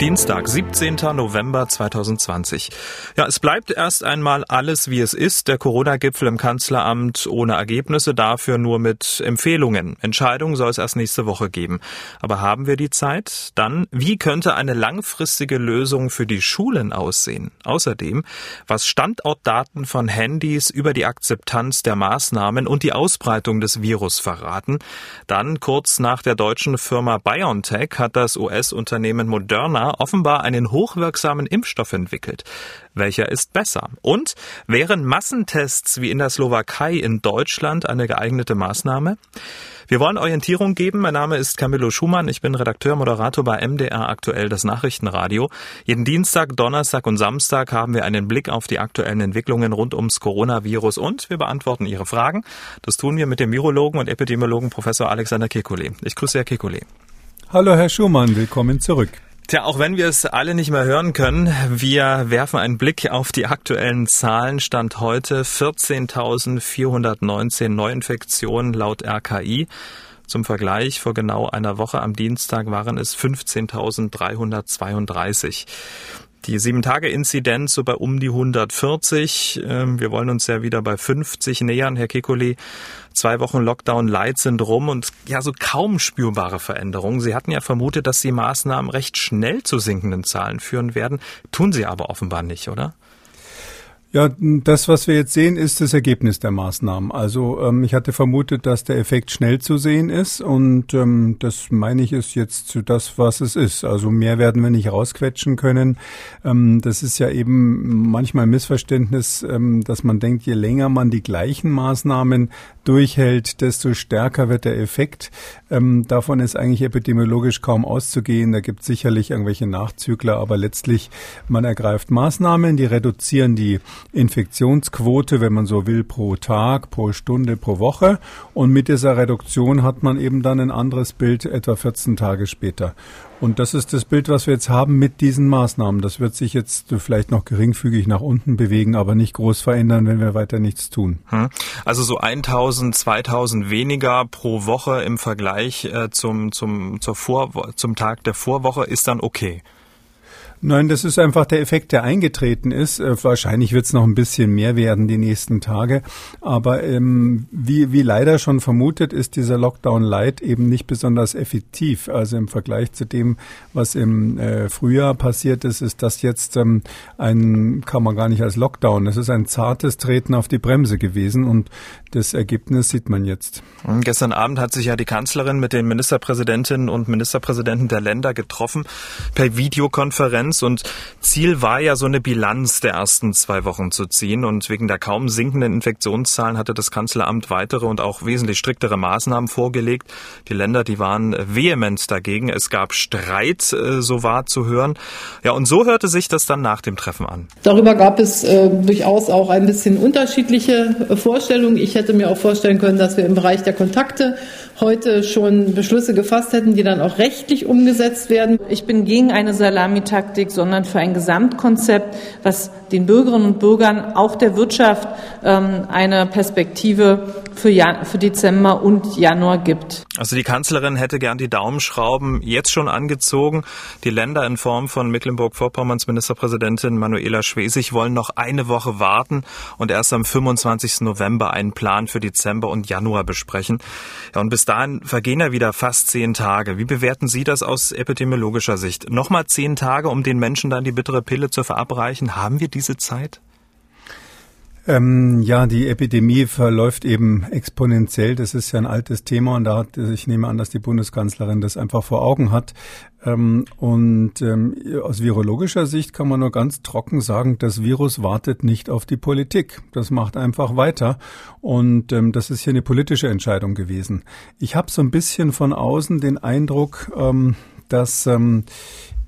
Dienstag, 17. November 2020. Ja, es bleibt erst einmal alles, wie es ist. Der Corona-Gipfel im Kanzleramt ohne Ergebnisse, dafür nur mit Empfehlungen. Entscheidungen soll es erst nächste Woche geben. Aber haben wir die Zeit? Dann, wie könnte eine langfristige Lösung für die Schulen aussehen? Außerdem, was Standortdaten von Handys über die Akzeptanz der Maßnahmen und die Ausbreitung des Virus verraten? Dann, kurz nach der deutschen Firma BioNTech hat das US-Unternehmen Moderna offenbar einen hochwirksamen Impfstoff entwickelt. Welcher ist besser? Und wären Massentests wie in der Slowakei in Deutschland eine geeignete Maßnahme? Wir wollen Orientierung geben. Mein Name ist Camillo Schumann. Ich bin Redakteur, Moderator bei MDR aktuell das Nachrichtenradio. Jeden Dienstag, Donnerstag und Samstag haben wir einen Blick auf die aktuellen Entwicklungen rund ums Coronavirus und wir beantworten Ihre Fragen. Das tun wir mit dem Virologen und Epidemiologen Professor Alexander Kekulé. Ich grüße Herr Kekulé. Hallo Herr Schumann, willkommen zurück. Tja, auch wenn wir es alle nicht mehr hören können, wir werfen einen Blick auf die aktuellen Zahlen. Stand heute 14.419 Neuinfektionen laut RKI. Zum Vergleich, vor genau einer Woche am Dienstag waren es 15.332 die Sieben-Tage-Inzidenz so bei um die 140. Ähm, wir wollen uns ja wieder bei 50 nähern, Herr Kikoli. Zwei Wochen Lockdown Light sind rum und ja, so kaum spürbare Veränderungen. Sie hatten ja vermutet, dass die Maßnahmen recht schnell zu sinkenden Zahlen führen werden. Tun sie aber offenbar nicht, oder? Ja, das, was wir jetzt sehen, ist das Ergebnis der Maßnahmen. Also ähm, ich hatte vermutet, dass der Effekt schnell zu sehen ist und ähm, das meine ich ist jetzt das, was es ist. Also mehr werden wir nicht rausquetschen können. Ähm, das ist ja eben manchmal ein Missverständnis, ähm, dass man denkt, je länger man die gleichen Maßnahmen durchhält, desto stärker wird der Effekt. Ähm, davon ist eigentlich epidemiologisch kaum auszugehen. Da gibt es sicherlich irgendwelche Nachzügler, aber letztlich man ergreift Maßnahmen, die reduzieren die Infektionsquote, wenn man so will, pro Tag, pro Stunde, pro Woche. Und mit dieser Reduktion hat man eben dann ein anderes Bild etwa 14 Tage später. Und das ist das Bild, was wir jetzt haben mit diesen Maßnahmen. Das wird sich jetzt vielleicht noch geringfügig nach unten bewegen, aber nicht groß verändern, wenn wir weiter nichts tun. Hm. Also so 1000, 2000 weniger pro Woche im Vergleich äh, zum, zum, zur Vor zum Tag der Vorwoche ist dann okay. Nein, das ist einfach der Effekt, der eingetreten ist. Äh, wahrscheinlich wird es noch ein bisschen mehr werden die nächsten Tage. Aber ähm, wie, wie leider schon vermutet, ist dieser Lockdown Light eben nicht besonders effektiv. Also im Vergleich zu dem, was im äh, Frühjahr passiert ist, ist das jetzt ähm, ein, kann man gar nicht als Lockdown. Es ist ein zartes Treten auf die Bremse gewesen und das Ergebnis sieht man jetzt. Und gestern Abend hat sich ja die Kanzlerin mit den Ministerpräsidentinnen und Ministerpräsidenten der Länder getroffen per Videokonferenz. Konferenz und Ziel war ja so eine Bilanz der ersten zwei Wochen zu ziehen und wegen der kaum sinkenden Infektionszahlen hatte das Kanzleramt weitere und auch wesentlich striktere Maßnahmen vorgelegt. Die Länder, die waren vehement dagegen. Es gab Streit, äh, so war zu hören. Ja, und so hörte sich das dann nach dem Treffen an. Darüber gab es äh, durchaus auch ein bisschen unterschiedliche äh, Vorstellungen. Ich hätte mir auch vorstellen können, dass wir im Bereich der Kontakte heute schon Beschlüsse gefasst hätten, die dann auch rechtlich umgesetzt werden. Ich bin gegen eine Salamitaktik, sondern für ein Gesamtkonzept, was den Bürgerinnen und Bürgern, auch der Wirtschaft, ähm, eine Perspektive für, Jan für Dezember und Januar gibt. Also die Kanzlerin hätte gern die Daumenschrauben jetzt schon angezogen. Die Länder in Form von Mecklenburg-Vorpommerns Ministerpräsidentin Manuela Schwesig wollen noch eine Woche warten und erst am 25. November einen Plan für Dezember und Januar besprechen. Ja, und bis dahin vergehen ja wieder fast zehn Tage. Wie bewerten Sie das aus epidemiologischer Sicht? Nochmal zehn Tage, um den Menschen dann die bittere Pille zu verabreichen. Haben wir diese Zeit? Ähm, ja, die Epidemie verläuft eben exponentiell. Das ist ja ein altes Thema und da hat, ich nehme an, dass die Bundeskanzlerin das einfach vor Augen hat. Ähm, und ähm, aus virologischer Sicht kann man nur ganz trocken sagen, das Virus wartet nicht auf die Politik. Das macht einfach weiter. Und ähm, das ist hier eine politische Entscheidung gewesen. Ich habe so ein bisschen von außen den Eindruck, dass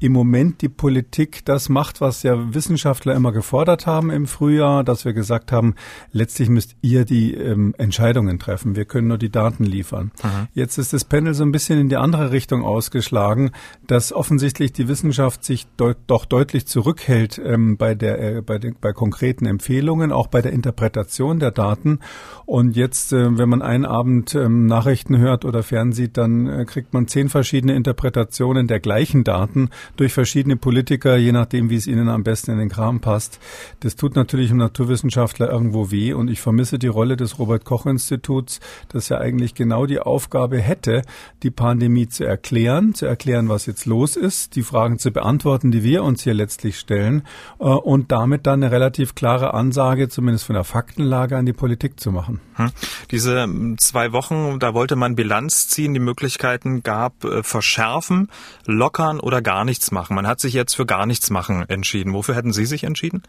im Moment die Politik das macht, was ja Wissenschaftler immer gefordert haben im Frühjahr, dass wir gesagt haben, letztlich müsst ihr die ähm, Entscheidungen treffen. Wir können nur die Daten liefern. Aha. Jetzt ist das Panel so ein bisschen in die andere Richtung ausgeschlagen, dass offensichtlich die Wissenschaft sich deut doch deutlich zurückhält ähm, bei der äh, bei, den, bei konkreten Empfehlungen, auch bei der Interpretation der Daten. Und jetzt, äh, wenn man einen Abend ähm, Nachrichten hört oder fernsieht, dann äh, kriegt man zehn verschiedene Interpretationen der gleichen Daten durch verschiedene Politiker, je nachdem, wie es ihnen am besten in den Kram passt. Das tut natürlich dem Naturwissenschaftler irgendwo weh und ich vermisse die Rolle des Robert Koch Instituts, das ja eigentlich genau die Aufgabe hätte, die Pandemie zu erklären, zu erklären, was jetzt los ist, die Fragen zu beantworten, die wir uns hier letztlich stellen äh, und damit dann eine relativ klare Ansage, zumindest von der Faktenlage, an die Politik zu machen. Hm. Diese ähm, zwei Wochen, da wollte man Bilanz ziehen, die Möglichkeiten gab, äh, verschärfen, lockern oder gar nichts machen. Man hat sich jetzt für gar nichts machen entschieden. Wofür hätten Sie sich entschieden?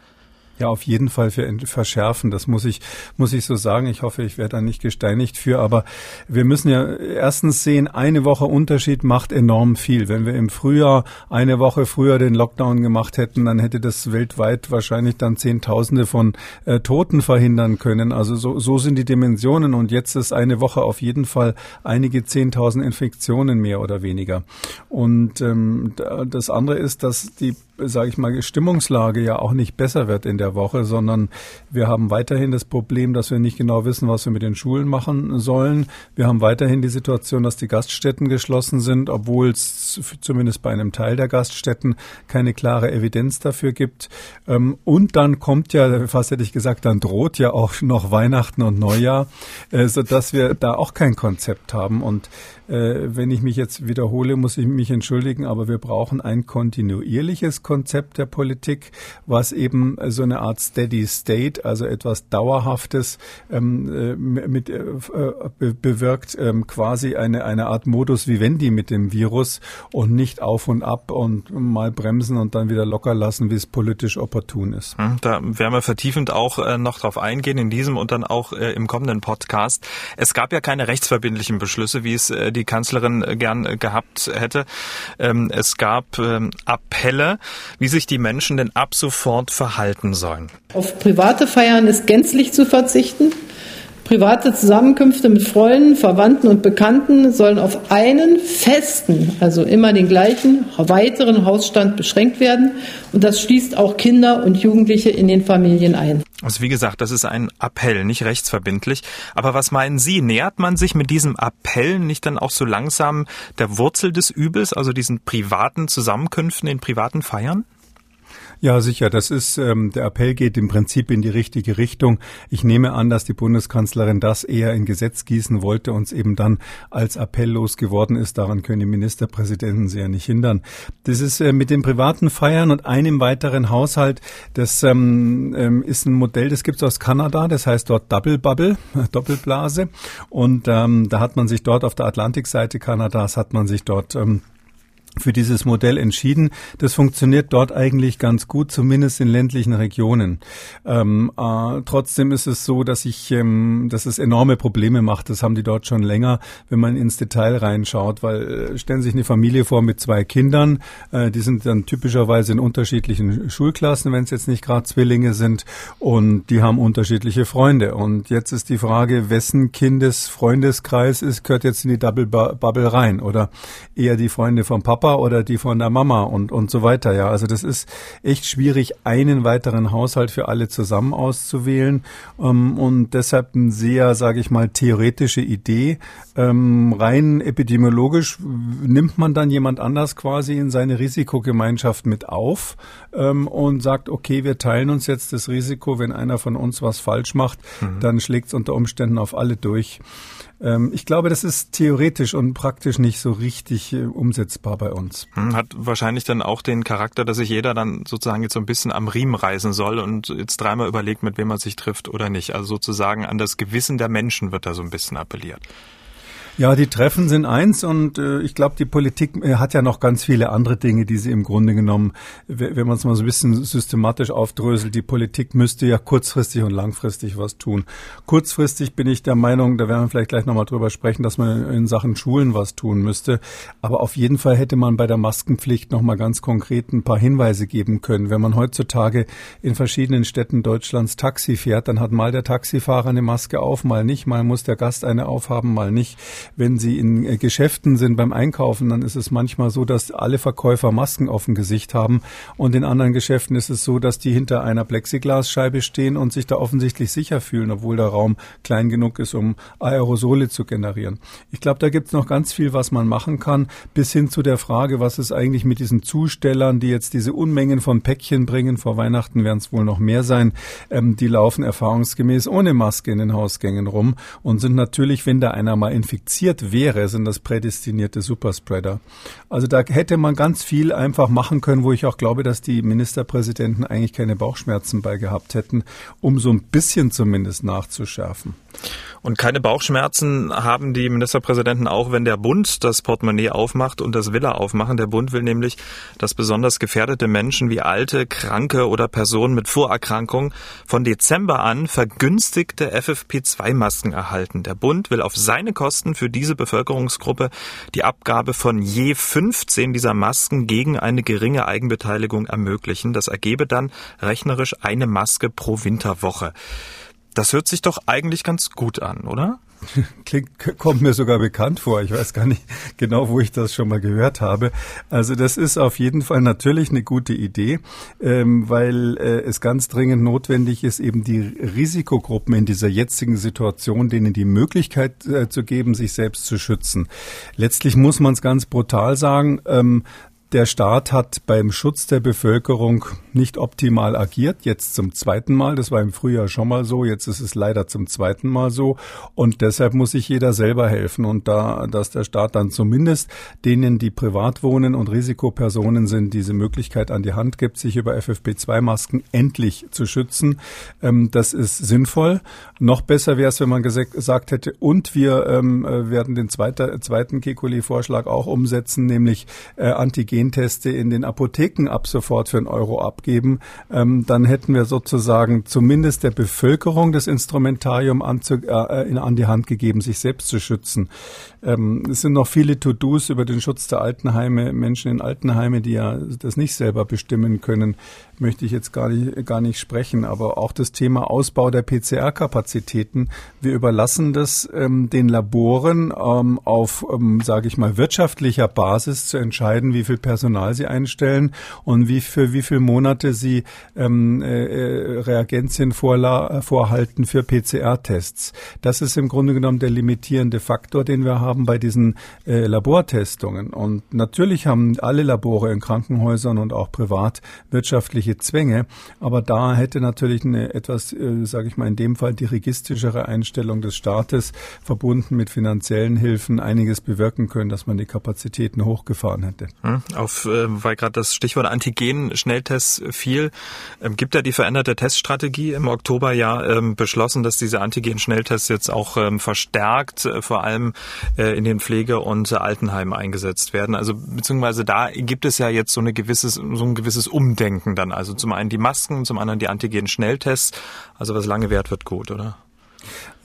Ja, auf jeden Fall für verschärfen. Das muss ich, muss ich so sagen. Ich hoffe, ich werde da nicht gesteinigt für. Aber wir müssen ja erstens sehen, eine Woche Unterschied macht enorm viel. Wenn wir im Frühjahr eine Woche früher den Lockdown gemacht hätten, dann hätte das weltweit wahrscheinlich dann Zehntausende von äh, Toten verhindern können. Also so, so sind die Dimensionen. Und jetzt ist eine Woche auf jeden Fall einige Zehntausend Infektionen mehr oder weniger. Und ähm, das andere ist, dass die sage ich mal, Stimmungslage ja auch nicht besser wird in der Woche, sondern wir haben weiterhin das Problem, dass wir nicht genau wissen, was wir mit den Schulen machen sollen. Wir haben weiterhin die Situation, dass die Gaststätten geschlossen sind, obwohl es zumindest bei einem Teil der Gaststätten keine klare Evidenz dafür gibt. Ähm, und dann kommt ja, fast hätte ich gesagt, dann droht ja auch noch Weihnachten und Neujahr, äh, sodass wir da auch kein Konzept haben. Und äh, wenn ich mich jetzt wiederhole, muss ich mich entschuldigen, aber wir brauchen ein kontinuierliches Konzept der Politik, was eben so eine Art Steady State, also etwas Dauerhaftes ähm, äh, mit, äh, bewirkt, ähm, quasi eine, eine Art Modus vivendi mit dem Virus und nicht auf und ab und mal bremsen und dann wieder locker lassen, wie es politisch opportun ist. Hm, da werden wir vertiefend auch äh, noch drauf eingehen in diesem und dann auch äh, im kommenden Podcast. Es gab ja keine rechtsverbindlichen Beschlüsse, wie es äh, die Kanzlerin äh, gern äh, gehabt hätte. Ähm, es gab ähm, Appelle, wie sich die Menschen denn ab sofort verhalten sollen. Auf private Feiern ist gänzlich zu verzichten. Private Zusammenkünfte mit Freunden, Verwandten und Bekannten sollen auf einen festen, also immer den gleichen, weiteren Hausstand beschränkt werden. Und das schließt auch Kinder und Jugendliche in den Familien ein. Also wie gesagt, das ist ein Appell, nicht rechtsverbindlich. Aber was meinen Sie? Nähert man sich mit diesem Appell nicht dann auch so langsam der Wurzel des Übels, also diesen privaten Zusammenkünften, in privaten Feiern? Ja, sicher. Das ist ähm, der Appell geht im Prinzip in die richtige Richtung. Ich nehme an, dass die Bundeskanzlerin das eher in Gesetz gießen wollte und es eben dann als Appell losgeworden ist. Daran können die Ministerpräsidenten sie ja nicht hindern. Das ist äh, mit den privaten Feiern und einem weiteren Haushalt. Das ähm, ähm, ist ein Modell, das gibt es aus Kanada. Das heißt dort Double Bubble, Doppelblase. Und ähm, da hat man sich dort auf der Atlantikseite Kanadas hat man sich dort ähm, für dieses Modell entschieden. Das funktioniert dort eigentlich ganz gut, zumindest in ländlichen Regionen. Ähm, äh, trotzdem ist es so, dass ich, ähm, dass es enorme Probleme macht. Das haben die dort schon länger, wenn man ins Detail reinschaut, weil äh, stellen sich eine Familie vor mit zwei Kindern, äh, die sind dann typischerweise in unterschiedlichen Schulklassen, wenn es jetzt nicht gerade Zwillinge sind, und die haben unterschiedliche Freunde. Und jetzt ist die Frage, wessen Kindesfreundeskreis ist, gehört jetzt in die Double Bubble rein oder eher die Freunde vom Papa Papa oder die von der Mama und, und so weiter. Ja, also das ist echt schwierig, einen weiteren Haushalt für alle zusammen auszuwählen. Ähm, und deshalb eine sehr, sage ich mal, theoretische Idee. Ähm, rein epidemiologisch nimmt man dann jemand anders quasi in seine Risikogemeinschaft mit auf ähm, und sagt, okay, wir teilen uns jetzt das Risiko, wenn einer von uns was falsch macht, mhm. dann schlägt es unter Umständen auf alle durch. Ähm, ich glaube, das ist theoretisch und praktisch nicht so richtig äh, umsetzbar bei uns. Hm, hat wahrscheinlich dann auch den Charakter, dass sich jeder dann sozusagen jetzt so ein bisschen am Riemen reißen soll und jetzt dreimal überlegt, mit wem man sich trifft oder nicht. Also sozusagen an das Gewissen der Menschen wird da so ein bisschen appelliert. Ja, die Treffen sind eins und äh, ich glaube, die Politik äh, hat ja noch ganz viele andere Dinge, die sie im Grunde genommen, wenn man es mal so ein bisschen systematisch aufdröselt, die Politik müsste ja kurzfristig und langfristig was tun. Kurzfristig bin ich der Meinung, da werden wir vielleicht gleich nochmal drüber sprechen, dass man in Sachen Schulen was tun müsste. Aber auf jeden Fall hätte man bei der Maskenpflicht nochmal ganz konkret ein paar Hinweise geben können. Wenn man heutzutage in verschiedenen Städten Deutschlands Taxi fährt, dann hat mal der Taxifahrer eine Maske auf, mal nicht, mal muss der Gast eine aufhaben, mal nicht. Wenn Sie in äh, Geschäften sind beim Einkaufen, dann ist es manchmal so, dass alle Verkäufer Masken auf dem Gesicht haben und in anderen Geschäften ist es so, dass die hinter einer Plexiglasscheibe stehen und sich da offensichtlich sicher fühlen, obwohl der Raum klein genug ist, um Aerosole zu generieren. Ich glaube, da gibt es noch ganz viel, was man machen kann, bis hin zu der Frage, was ist eigentlich mit diesen Zustellern, die jetzt diese Unmengen von Päckchen bringen. Vor Weihnachten werden es wohl noch mehr sein. Ähm, die laufen erfahrungsgemäß ohne Maske in den Hausgängen rum und sind natürlich, wenn da einer mal infiziert wäre, sind das prädestinierte Superspreader. Also da hätte man ganz viel einfach machen können, wo ich auch glaube, dass die Ministerpräsidenten eigentlich keine Bauchschmerzen bei gehabt hätten, um so ein bisschen zumindest nachzuschärfen. Und keine Bauchschmerzen haben die Ministerpräsidenten auch, wenn der Bund das Portemonnaie aufmacht und das will er aufmachen. Der Bund will nämlich, dass besonders gefährdete Menschen wie alte, kranke oder Personen mit Vorerkrankungen von Dezember an vergünstigte FFP2-Masken erhalten. Der Bund will auf seine Kosten für diese Bevölkerungsgruppe die Abgabe von je 15 dieser Masken gegen eine geringe Eigenbeteiligung ermöglichen. Das ergebe dann rechnerisch eine Maske pro Winterwoche. Das hört sich doch eigentlich ganz gut an, oder? Klingt, kommt mir sogar bekannt vor. Ich weiß gar nicht genau, wo ich das schon mal gehört habe. Also das ist auf jeden Fall natürlich eine gute Idee, ähm, weil äh, es ganz dringend notwendig ist, eben die Risikogruppen in dieser jetzigen Situation, denen die Möglichkeit äh, zu geben, sich selbst zu schützen. Letztlich muss man es ganz brutal sagen, ähm, der Staat hat beim Schutz der Bevölkerung nicht optimal agiert, jetzt zum zweiten Mal. Das war im Frühjahr schon mal so, jetzt ist es leider zum zweiten Mal so. Und deshalb muss sich jeder selber helfen. Und da, dass der Staat dann zumindest denen, die privat wohnen und Risikopersonen sind, diese Möglichkeit an die Hand gibt, sich über FFP2-Masken endlich zu schützen, ähm, das ist sinnvoll. Noch besser wäre es, wenn man gesagt hätte, und wir ähm, äh, werden den zweiter, zweiten Kekulé-Vorschlag auch umsetzen, nämlich äh, Antigen Genteste in den Apotheken ab sofort für einen Euro abgeben, ähm, dann hätten wir sozusagen zumindest der Bevölkerung das Instrumentarium anzu, äh, in, an die Hand gegeben, sich selbst zu schützen. Ähm, es sind noch viele To-Dos über den Schutz der Altenheime, Menschen in Altenheime, die ja das nicht selber bestimmen können, möchte ich jetzt gar nicht, gar nicht sprechen. Aber auch das Thema Ausbau der PCR-Kapazitäten. Wir überlassen das ähm, den Laboren ähm, auf, ähm, sage ich mal, wirtschaftlicher Basis zu entscheiden, wie viel Personal sie einstellen und wie für wie viele Monate sie ähm, äh, äh Reagenzien vorhalten für PCR-Tests. Das ist im Grunde genommen der limitierende Faktor, den wir haben bei diesen äh, Labortestungen. Und natürlich haben alle Labore in Krankenhäusern und auch privat wirtschaftliche Zwänge, aber da hätte natürlich eine etwas, äh, sage ich mal, in dem Fall dirigistischere Einstellung des Staates verbunden mit finanziellen Hilfen einiges bewirken können, dass man die Kapazitäten hochgefahren hätte. Hm, auf, äh, weil gerade das Stichwort Antigen-Schnelltests fiel, ähm, gibt ja die veränderte Teststrategie im Oktober ja ähm, beschlossen, dass diese Antigen-Schnelltests jetzt auch ähm, verstärkt, äh, vor allem äh, in den Pflege- und Altenheimen eingesetzt werden. Also beziehungsweise da gibt es ja jetzt so eine gewisses, so ein gewisses Umdenken dann. Also zum einen die Masken, zum anderen die Antigen-Schnelltests. Also was lange währt, wird gut, oder?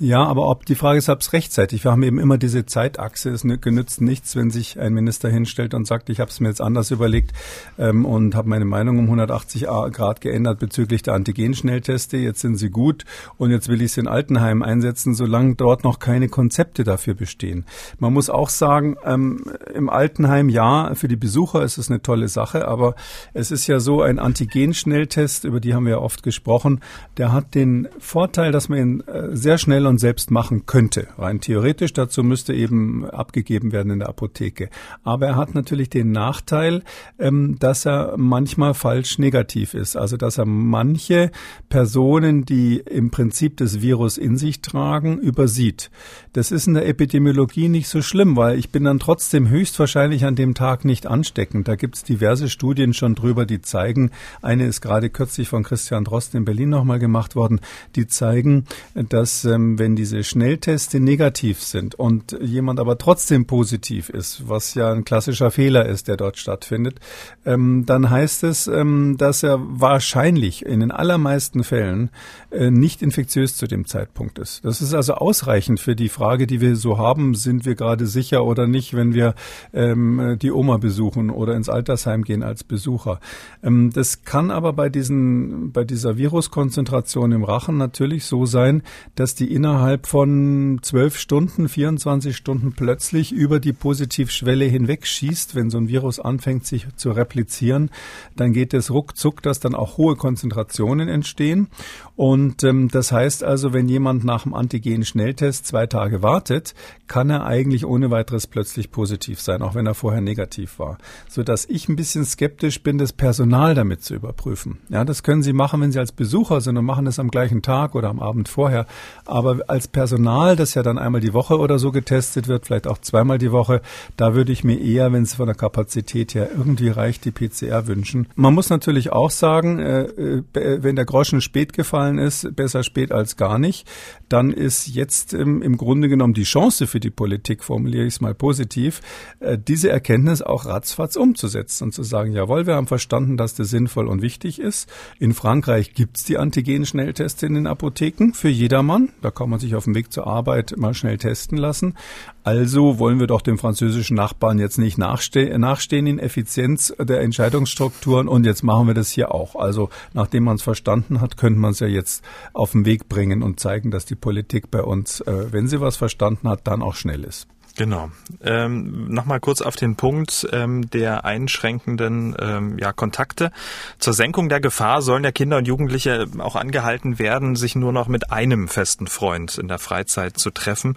Ja, aber ob die Frage ist, ob es rechtzeitig. Wir haben eben immer diese Zeitachse. Es genützt nichts, wenn sich ein Minister hinstellt und sagt, ich habe es mir jetzt anders überlegt ähm, und habe meine Meinung um 180 Grad geändert bezüglich der Antigen-Schnellteste. Jetzt sind sie gut und jetzt will ich sie in Altenheim einsetzen, solange dort noch keine Konzepte dafür bestehen. Man muss auch sagen, ähm, im Altenheim ja, für die Besucher ist es eine tolle Sache, aber es ist ja so ein Antigen-Schnelltest, über die haben wir ja oft gesprochen, der hat den Vorteil, dass man ihn äh, sehr schnell und selbst machen könnte. Rein theoretisch dazu müsste eben abgegeben werden in der Apotheke. Aber er hat natürlich den Nachteil, ähm, dass er manchmal falsch negativ ist. Also dass er manche Personen, die im Prinzip das Virus in sich tragen, übersieht. Das ist in der Epidemiologie nicht so schlimm, weil ich bin dann trotzdem höchstwahrscheinlich an dem Tag nicht ansteckend. Da gibt es diverse Studien schon drüber, die zeigen, eine ist gerade kürzlich von Christian Drosten in Berlin nochmal gemacht worden, die zeigen, dass dass wenn diese Schnellteste negativ sind und jemand aber trotzdem positiv ist, was ja ein klassischer Fehler ist, der dort stattfindet, ähm, dann heißt es, ähm, dass er wahrscheinlich in den allermeisten Fällen äh, nicht infektiös zu dem Zeitpunkt ist. Das ist also ausreichend für die Frage, die wir so haben, sind wir gerade sicher oder nicht, wenn wir ähm, die Oma besuchen oder ins Altersheim gehen als Besucher. Ähm, das kann aber bei diesen, bei dieser Viruskonzentration im Rachen natürlich so sein, dass die innerhalb von zwölf Stunden, 24 Stunden plötzlich über die Positivschwelle hinweg schießt. Wenn so ein Virus anfängt, sich zu replizieren, dann geht es ruckzuck, dass dann auch hohe Konzentrationen entstehen. Und ähm, das heißt also, wenn jemand nach dem Antigen-Schnelltest zwei Tage wartet, kann er eigentlich ohne weiteres plötzlich positiv sein, auch wenn er vorher negativ war. Sodass ich ein bisschen skeptisch bin, das Personal damit zu überprüfen. Ja, das können Sie machen, wenn Sie als Besucher sind und machen das am gleichen Tag oder am Abend vorher. Aber als Personal, das ja dann einmal die Woche oder so getestet wird, vielleicht auch zweimal die Woche, da würde ich mir eher, wenn es von der Kapazität her irgendwie reicht, die PCR wünschen. Man muss natürlich auch sagen, äh, äh wenn der Groschen spät gefallen ist, besser spät als gar nicht, dann ist jetzt im Grunde genommen die Chance für die Politik, formuliere ich es mal positiv, äh, diese Erkenntnis auch ratzfatz umzusetzen und zu sagen, jawohl, wir haben verstanden, dass das sinnvoll und wichtig ist. In Frankreich gibt es die Antigen-Schnelltests in den Apotheken für jedermann. Da kann man sich auf dem Weg zur Arbeit mal schnell testen lassen. Also wollen wir doch dem französischen Nachbarn jetzt nicht nachste nachstehen in Effizienz der Entscheidungsstrukturen und jetzt machen wir das hier auch. Also nachdem man es verstanden hat, könnte man es ja jetzt auf den Weg bringen und zeigen, dass die Politik bei uns, äh, wenn sie was verstanden hat, dann auch schnell ist. Genau. Ähm, Nochmal kurz auf den Punkt ähm, der einschränkenden ähm, ja, Kontakte. Zur Senkung der Gefahr sollen ja Kinder und Jugendliche auch angehalten werden, sich nur noch mit einem festen Freund in der Freizeit zu treffen.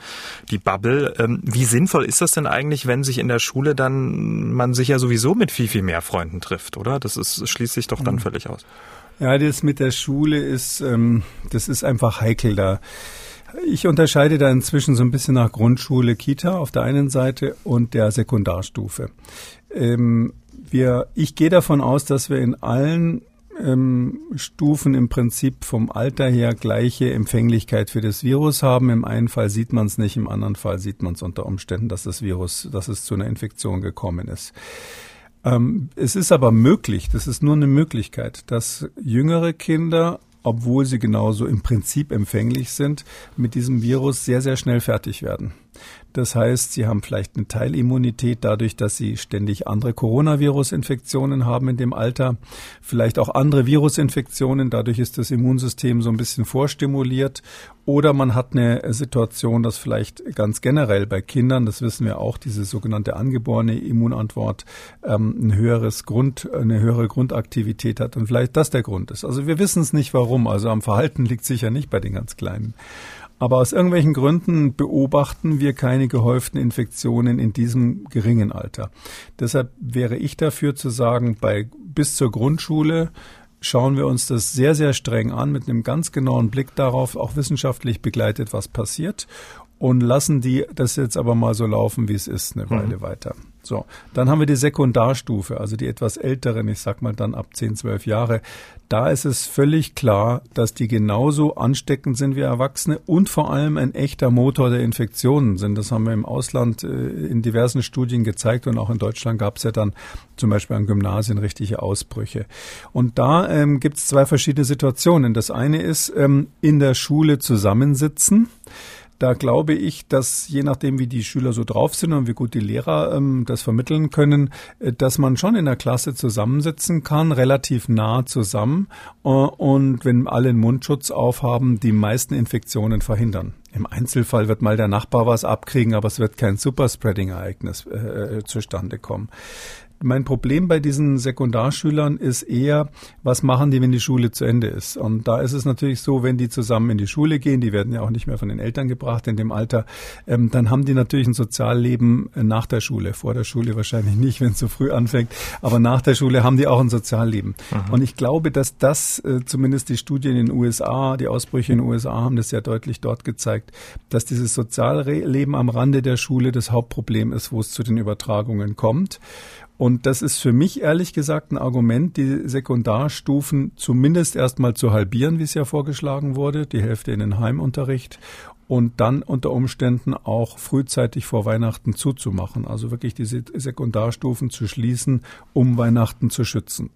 Die Bubble. Ähm, wie sinnvoll ist das denn eigentlich, wenn sich in der Schule dann man sich ja sowieso mit viel, viel mehr Freunden trifft, oder? Das ist schließt sich doch dann mhm. völlig aus. Ja, das mit der Schule ist, ähm, das ist einfach heikel da. Ich unterscheide da inzwischen so ein bisschen nach Grundschule, Kita auf der einen Seite und der Sekundarstufe. Ähm, wir, ich gehe davon aus, dass wir in allen ähm, Stufen im Prinzip vom Alter her gleiche Empfänglichkeit für das Virus haben. Im einen Fall sieht man es nicht, im anderen Fall sieht man es unter Umständen, dass das Virus, dass es zu einer Infektion gekommen ist. Ähm, es ist aber möglich, das ist nur eine Möglichkeit, dass jüngere Kinder obwohl sie genauso im Prinzip empfänglich sind, mit diesem Virus sehr, sehr schnell fertig werden. Das heißt, sie haben vielleicht eine Teilimmunität dadurch, dass sie ständig andere Coronavirus-Infektionen haben in dem Alter, vielleicht auch andere Virusinfektionen, dadurch ist das Immunsystem so ein bisschen vorstimuliert. Oder man hat eine Situation, dass vielleicht ganz generell bei Kindern, das wissen wir auch, diese sogenannte angeborene Immunantwort ähm, ein höheres Grund, eine höhere Grundaktivität hat und vielleicht das der Grund ist. Also wir wissen es nicht warum. Also am Verhalten liegt sicher nicht bei den ganz Kleinen. Aber aus irgendwelchen Gründen beobachten wir keine gehäuften Infektionen in diesem geringen Alter. Deshalb wäre ich dafür zu sagen, bei bis zur Grundschule schauen wir uns das sehr, sehr streng an, mit einem ganz genauen Blick darauf, auch wissenschaftlich begleitet, was passiert und lassen die das jetzt aber mal so laufen, wie es ist, eine Weile mhm. weiter. So, dann haben wir die Sekundarstufe, also die etwas älteren, ich sag mal dann ab 10, 12 Jahre. Da ist es völlig klar, dass die genauso ansteckend sind wie Erwachsene und vor allem ein echter Motor der Infektionen sind. Das haben wir im Ausland äh, in diversen Studien gezeigt und auch in Deutschland gab es ja dann zum Beispiel an Gymnasien richtige Ausbrüche. Und da ähm, gibt es zwei verschiedene Situationen. Das eine ist ähm, in der Schule zusammensitzen. Da glaube ich, dass je nachdem, wie die Schüler so drauf sind und wie gut die Lehrer ähm, das vermitteln können, äh, dass man schon in der Klasse zusammensitzen kann, relativ nah zusammen äh, und wenn alle einen Mundschutz aufhaben, die meisten Infektionen verhindern. Im Einzelfall wird mal der Nachbar was abkriegen, aber es wird kein Superspreading-Ereignis äh, äh zustande kommen. Mein Problem bei diesen Sekundarschülern ist eher, was machen die, wenn die Schule zu Ende ist? Und da ist es natürlich so, wenn die zusammen in die Schule gehen, die werden ja auch nicht mehr von den Eltern gebracht in dem Alter, ähm, dann haben die natürlich ein Sozialleben nach der Schule. Vor der Schule wahrscheinlich nicht, wenn es so früh anfängt, aber nach der Schule haben die auch ein Sozialleben. Mhm. Und ich glaube, dass das äh, zumindest die Studien in den USA, die Ausbrüche in den USA haben das sehr deutlich dort gezeigt, dass dieses Sozialleben am Rande der Schule das Hauptproblem ist, wo es zu den Übertragungen kommt. Und das ist für mich ehrlich gesagt ein Argument, die Sekundarstufen zumindest erstmal zu halbieren, wie es ja vorgeschlagen wurde, die Hälfte in den Heimunterricht und dann unter Umständen auch frühzeitig vor Weihnachten zuzumachen. Also wirklich diese Sekundarstufen zu schließen, um Weihnachten zu schützen.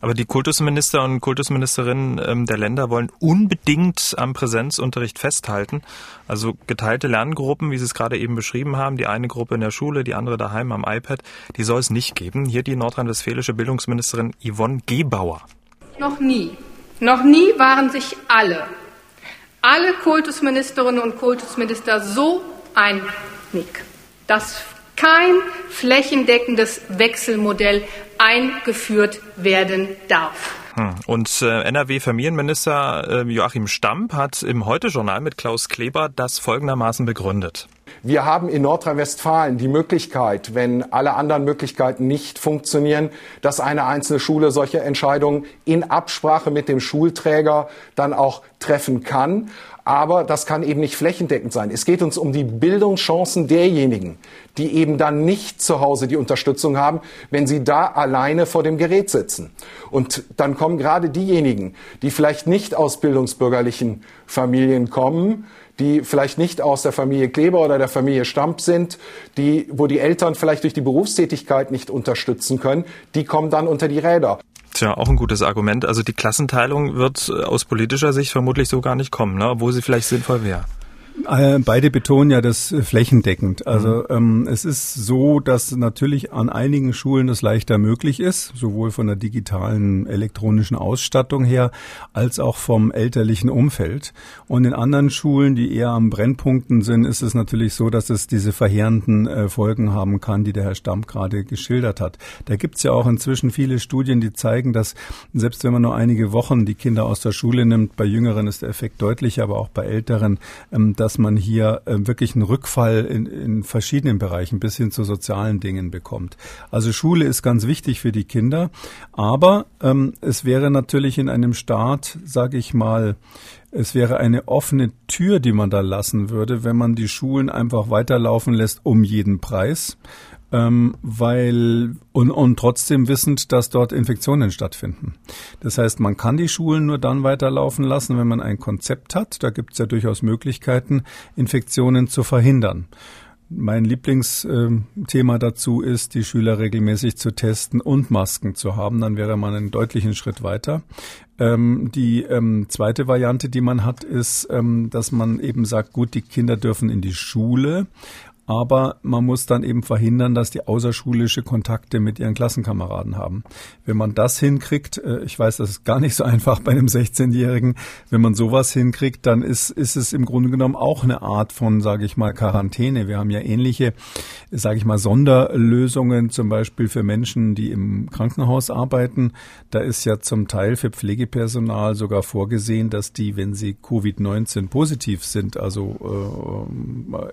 Aber die Kultusminister und Kultusministerinnen ähm, der Länder wollen unbedingt am Präsenzunterricht festhalten. Also geteilte Lerngruppen, wie Sie es gerade eben beschrieben haben, die eine Gruppe in der Schule, die andere daheim am iPad, die soll es nicht geben. Hier die nordrhein-westfälische Bildungsministerin Yvonne Gebauer. Noch nie, noch nie waren sich alle, alle Kultusministerinnen und Kultusminister so einig, dass kein flächendeckendes Wechselmodell eingeführt werden darf. Hm. Und äh, NRW-Familienminister äh, Joachim Stamp hat im Heute-Journal mit Klaus Kleber das folgendermaßen begründet. Wir haben in Nordrhein-Westfalen die Möglichkeit, wenn alle anderen Möglichkeiten nicht funktionieren, dass eine einzelne Schule solche Entscheidungen in Absprache mit dem Schulträger dann auch treffen kann. Aber das kann eben nicht flächendeckend sein. Es geht uns um die Bildungschancen derjenigen, die eben dann nicht zu Hause die Unterstützung haben, wenn sie da alleine vor dem Gerät sitzen. Und dann kommen gerade diejenigen, die vielleicht nicht aus bildungsbürgerlichen Familien kommen, die vielleicht nicht aus der Familie Kleber oder der Familie Stamp sind, die, wo die Eltern vielleicht durch die Berufstätigkeit nicht unterstützen können, die kommen dann unter die Räder. Tja, auch ein gutes Argument. Also die Klassenteilung wird aus politischer Sicht vermutlich so gar nicht kommen, ne? obwohl sie vielleicht sinnvoll wäre. Äh, beide betonen ja das äh, flächendeckend. Also mhm. ähm, es ist so, dass natürlich an einigen Schulen das leichter möglich ist, sowohl von der digitalen elektronischen Ausstattung her als auch vom elterlichen Umfeld. Und in anderen Schulen, die eher am Brennpunkten sind, ist es natürlich so, dass es diese verheerenden äh, Folgen haben kann, die der Herr Stamm gerade geschildert hat. Da gibt's ja auch inzwischen viele Studien, die zeigen, dass selbst wenn man nur einige Wochen die Kinder aus der Schule nimmt, bei Jüngeren ist der Effekt deutlich, aber auch bei Älteren, ähm, dass man hier äh, wirklich einen Rückfall in, in verschiedenen Bereichen bis hin zu sozialen Dingen bekommt. Also Schule ist ganz wichtig für die Kinder, aber ähm, es wäre natürlich in einem Staat, sage ich mal, es wäre eine offene Tür, die man da lassen würde, wenn man die Schulen einfach weiterlaufen lässt um jeden Preis ähm, weil und, und trotzdem wissend, dass dort Infektionen stattfinden. Das heißt, man kann die Schulen nur dann weiterlaufen lassen, wenn man ein Konzept hat. Da gibt es ja durchaus Möglichkeiten, Infektionen zu verhindern. Mein Lieblingsthema dazu ist, die Schüler regelmäßig zu testen und Masken zu haben. Dann wäre man einen deutlichen Schritt weiter. Ähm, die ähm, zweite Variante, die man hat, ist, ähm, dass man eben sagt, gut, die Kinder dürfen in die Schule, aber man muss dann eben verhindern, dass die außerschulische Kontakte mit ihren Klassenkameraden haben. Wenn man das hinkriegt, äh, ich weiß, das ist gar nicht so einfach bei einem 16-Jährigen, wenn man sowas hinkriegt, dann ist, ist es im Grunde genommen auch eine Art von, sage ich mal, Quarantäne. Wir haben ja ähnliche, sage ich mal, Sonderlösungen, zum Beispiel für Menschen, die im Krankenhaus arbeiten. Da ist ja zum Teil für Pflegepersonal sogar vorgesehen, dass die, wenn sie Covid-19 positiv sind, also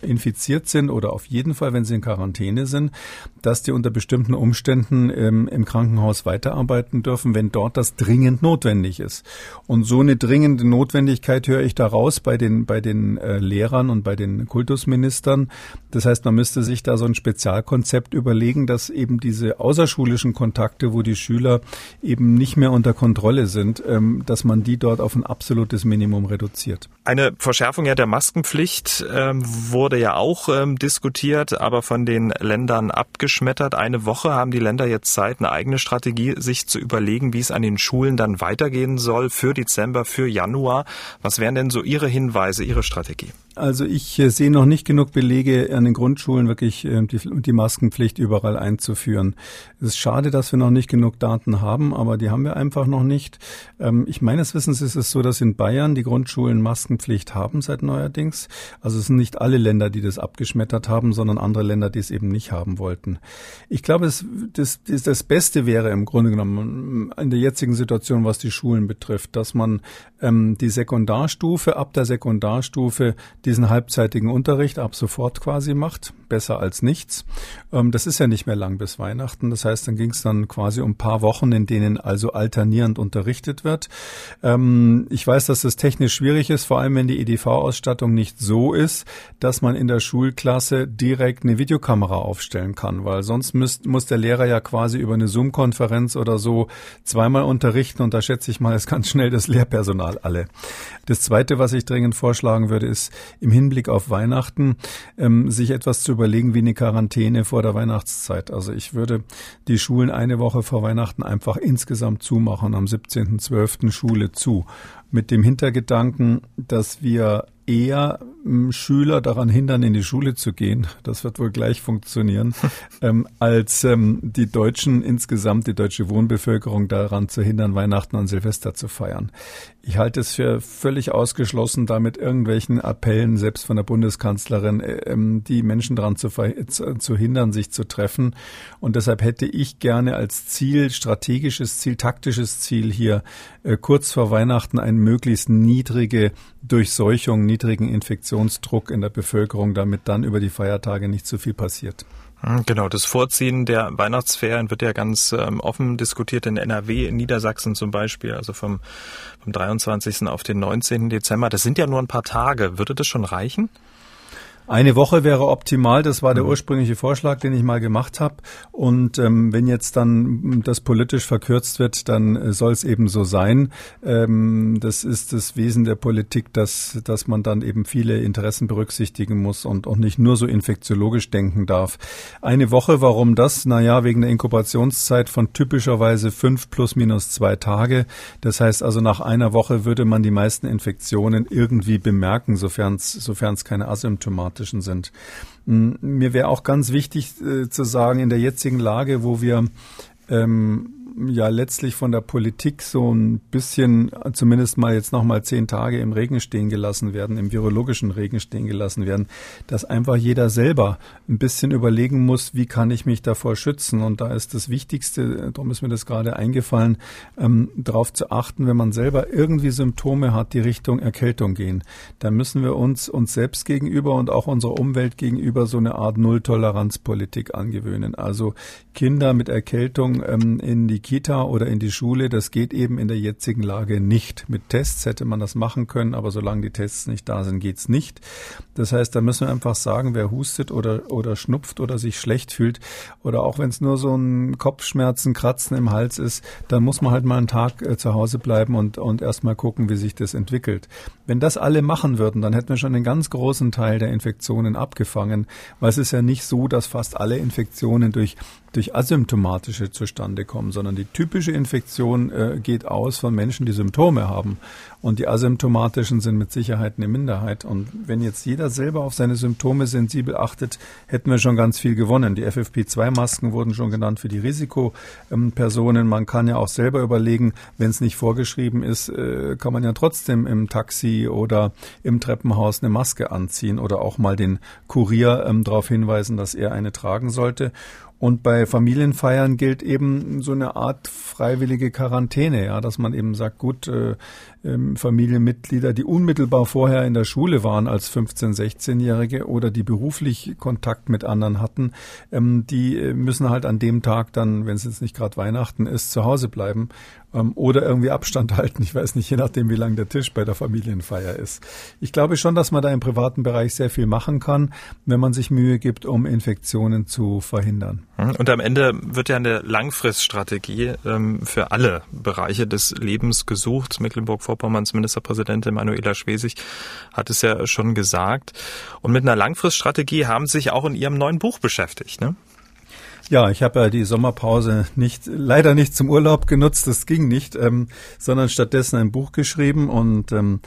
äh, infiziert sind oder auf jeden Fall, wenn sie in Quarantäne sind, dass die unter bestimmten Umständen ähm, im Krankenhaus weiterarbeiten dürfen, wenn dort das dringend notwendig ist. Und so eine dringende Notwendigkeit höre ich daraus bei den, bei den äh, Lehrern und bei den Kultusministern. Das heißt, man müsste sich da so ein Spezialkonzept überlegen, dass eben diese außerschulischen Kontakte, wo die Schüler eben nicht mehr unter Kontrolle sind, ähm, dass man die dort auf ein absolutes Minimum reduziert. Eine Verschärfung ja der Maskenpflicht ähm, wurde ja auch ähm, diskutiert, aber von den Ländern abgeschmettert. Eine Woche haben die Länder jetzt Zeit, eine eigene Strategie sich zu überlegen, wie es an den Schulen dann weitergehen soll für Dezember, für Januar. Was wären denn so Ihre Hinweise, Ihre Strategie? Also ich äh, sehe noch nicht genug Belege an den Grundschulen wirklich äh, die, die, Maskenpflicht überall einzuführen. Es ist schade, dass wir noch nicht genug Daten haben, aber die haben wir einfach noch nicht. Ähm, ich meines Wissens ist es so, dass in Bayern die Grundschulen Maskenpflicht haben seit neuerdings. Also es sind nicht alle Länder, die das abgeschmettert haben, sondern andere Länder, die es eben nicht haben wollten. Ich glaube, es, das, das, das Beste wäre im Grunde genommen in der jetzigen Situation, was die Schulen betrifft, dass man ähm, die Sekundarstufe ab der Sekundarstufe die diesen halbzeitigen Unterricht ab sofort quasi macht, besser als nichts. Ähm, das ist ja nicht mehr lang bis Weihnachten. Das heißt, dann ging es dann quasi um paar Wochen, in denen also alternierend unterrichtet wird. Ähm, ich weiß, dass das technisch schwierig ist, vor allem wenn die EDV-Ausstattung nicht so ist, dass man in der Schulklasse direkt eine Videokamera aufstellen kann, weil sonst müsst, muss der Lehrer ja quasi über eine Zoom-Konferenz oder so zweimal unterrichten und da schätze ich mal, ist ganz schnell das Lehrpersonal alle. Das Zweite, was ich dringend vorschlagen würde, ist im Hinblick auf Weihnachten ähm, sich etwas zu überlegen wie eine Quarantäne vor der Weihnachtszeit. Also ich würde die Schulen eine Woche vor Weihnachten einfach insgesamt zumachen, am 17.12. Schule zu. Mit dem Hintergedanken, dass wir eher ähm, Schüler daran hindern, in die Schule zu gehen, das wird wohl gleich funktionieren, ähm, als ähm, die Deutschen insgesamt, die deutsche Wohnbevölkerung daran zu hindern, Weihnachten und Silvester zu feiern. Ich halte es für völlig ausgeschlossen, da mit irgendwelchen Appellen, selbst von der Bundeskanzlerin, äh, ähm, die Menschen daran zu, zu, hindern, sich zu treffen. Und deshalb hätte ich gerne als Ziel, strategisches Ziel, taktisches Ziel hier äh, kurz vor Weihnachten eine möglichst niedrige Durchseuchung, niedrigen Infektionsdruck in der Bevölkerung, damit dann über die Feiertage nicht zu viel passiert. Hm, genau, das Vorziehen der Weihnachtsferien wird ja ganz ähm, offen diskutiert in NRW, in Niedersachsen zum Beispiel, also vom, vom 23. auf den 19. Dezember. Das sind ja nur ein paar Tage. Würde das schon reichen? Eine Woche wäre optimal. Das war der mhm. ursprüngliche Vorschlag, den ich mal gemacht habe. Und ähm, wenn jetzt dann das politisch verkürzt wird, dann äh, soll es eben so sein. Ähm, das ist das Wesen der Politik, dass, dass man dann eben viele Interessen berücksichtigen muss und auch nicht nur so infektiologisch denken darf. Eine Woche, warum das? Naja, wegen der Inkubationszeit von typischerweise fünf plus minus zwei Tage. Das heißt also, nach einer Woche würde man die meisten Infektionen irgendwie bemerken, sofern es keine asymptomatischen sympathischen sind. Mm, mir wäre auch ganz wichtig äh, zu sagen, in der jetzigen Lage, wo wir ähm, ja letztlich von der Politik so ein bisschen, zumindest mal jetzt noch mal zehn Tage im Regen stehen gelassen werden, im virologischen Regen stehen gelassen werden, dass einfach jeder selber ein bisschen überlegen muss, wie kann ich mich davor schützen. Und da ist das Wichtigste, darum ist mir das gerade eingefallen, ähm, darauf zu achten, wenn man selber irgendwie Symptome hat, die Richtung Erkältung gehen. Da müssen wir uns uns selbst gegenüber und auch unserer Umwelt gegenüber so eine Art Nulltoleranzpolitik angewöhnen. Also Kinder mit Erkältung ähm, in die Kita oder in die Schule, das geht eben in der jetzigen Lage nicht. Mit Tests hätte man das machen können, aber solange die Tests nicht da sind, geht's nicht. Das heißt, da müssen wir einfach sagen, wer hustet oder, oder schnupft oder sich schlecht fühlt oder auch wenn es nur so ein Kopfschmerzen, Kratzen im Hals ist, dann muss man halt mal einen Tag äh, zu Hause bleiben und, und erst mal gucken, wie sich das entwickelt. Wenn das alle machen würden, dann hätten wir schon einen ganz großen Teil der Infektionen abgefangen, weil es ist ja nicht so, dass fast alle Infektionen durch durch asymptomatische zustande kommen, sondern die typische Infektion äh, geht aus von Menschen, die Symptome haben. Und die asymptomatischen sind mit Sicherheit eine Minderheit. Und wenn jetzt jeder selber auf seine Symptome sensibel achtet, hätten wir schon ganz viel gewonnen. Die FFP2-Masken wurden schon genannt für die Risikopersonen. Man kann ja auch selber überlegen, wenn es nicht vorgeschrieben ist, äh, kann man ja trotzdem im Taxi oder im Treppenhaus eine Maske anziehen oder auch mal den Kurier ähm, darauf hinweisen, dass er eine tragen sollte. Und bei Familienfeiern gilt eben so eine Art freiwillige Quarantäne, ja, dass man eben sagt, gut, äh, ähm, Familienmitglieder, die unmittelbar vorher in der Schule waren als 15-, 16-Jährige oder die beruflich Kontakt mit anderen hatten, ähm, die äh, müssen halt an dem Tag dann, wenn es jetzt nicht gerade Weihnachten ist, zu Hause bleiben ähm, oder irgendwie Abstand halten. Ich weiß nicht, je nachdem, wie lang der Tisch bei der Familienfeier ist. Ich glaube schon, dass man da im privaten Bereich sehr viel machen kann, wenn man sich Mühe gibt, um Infektionen zu verhindern. Mhm. Und am Ende wird ja eine Langfriststrategie ähm, für alle Bereiche des Lebens gesucht. Mecklenburg-Vorpommerns Ministerpräsidentin Manuela Schwesig hat es ja schon gesagt. Und mit einer Langfriststrategie haben Sie sich auch in Ihrem neuen Buch beschäftigt, ne? Ja, ich habe ja die Sommerpause nicht, leider nicht zum Urlaub genutzt, das ging nicht, ähm, sondern stattdessen ein Buch geschrieben und ähm,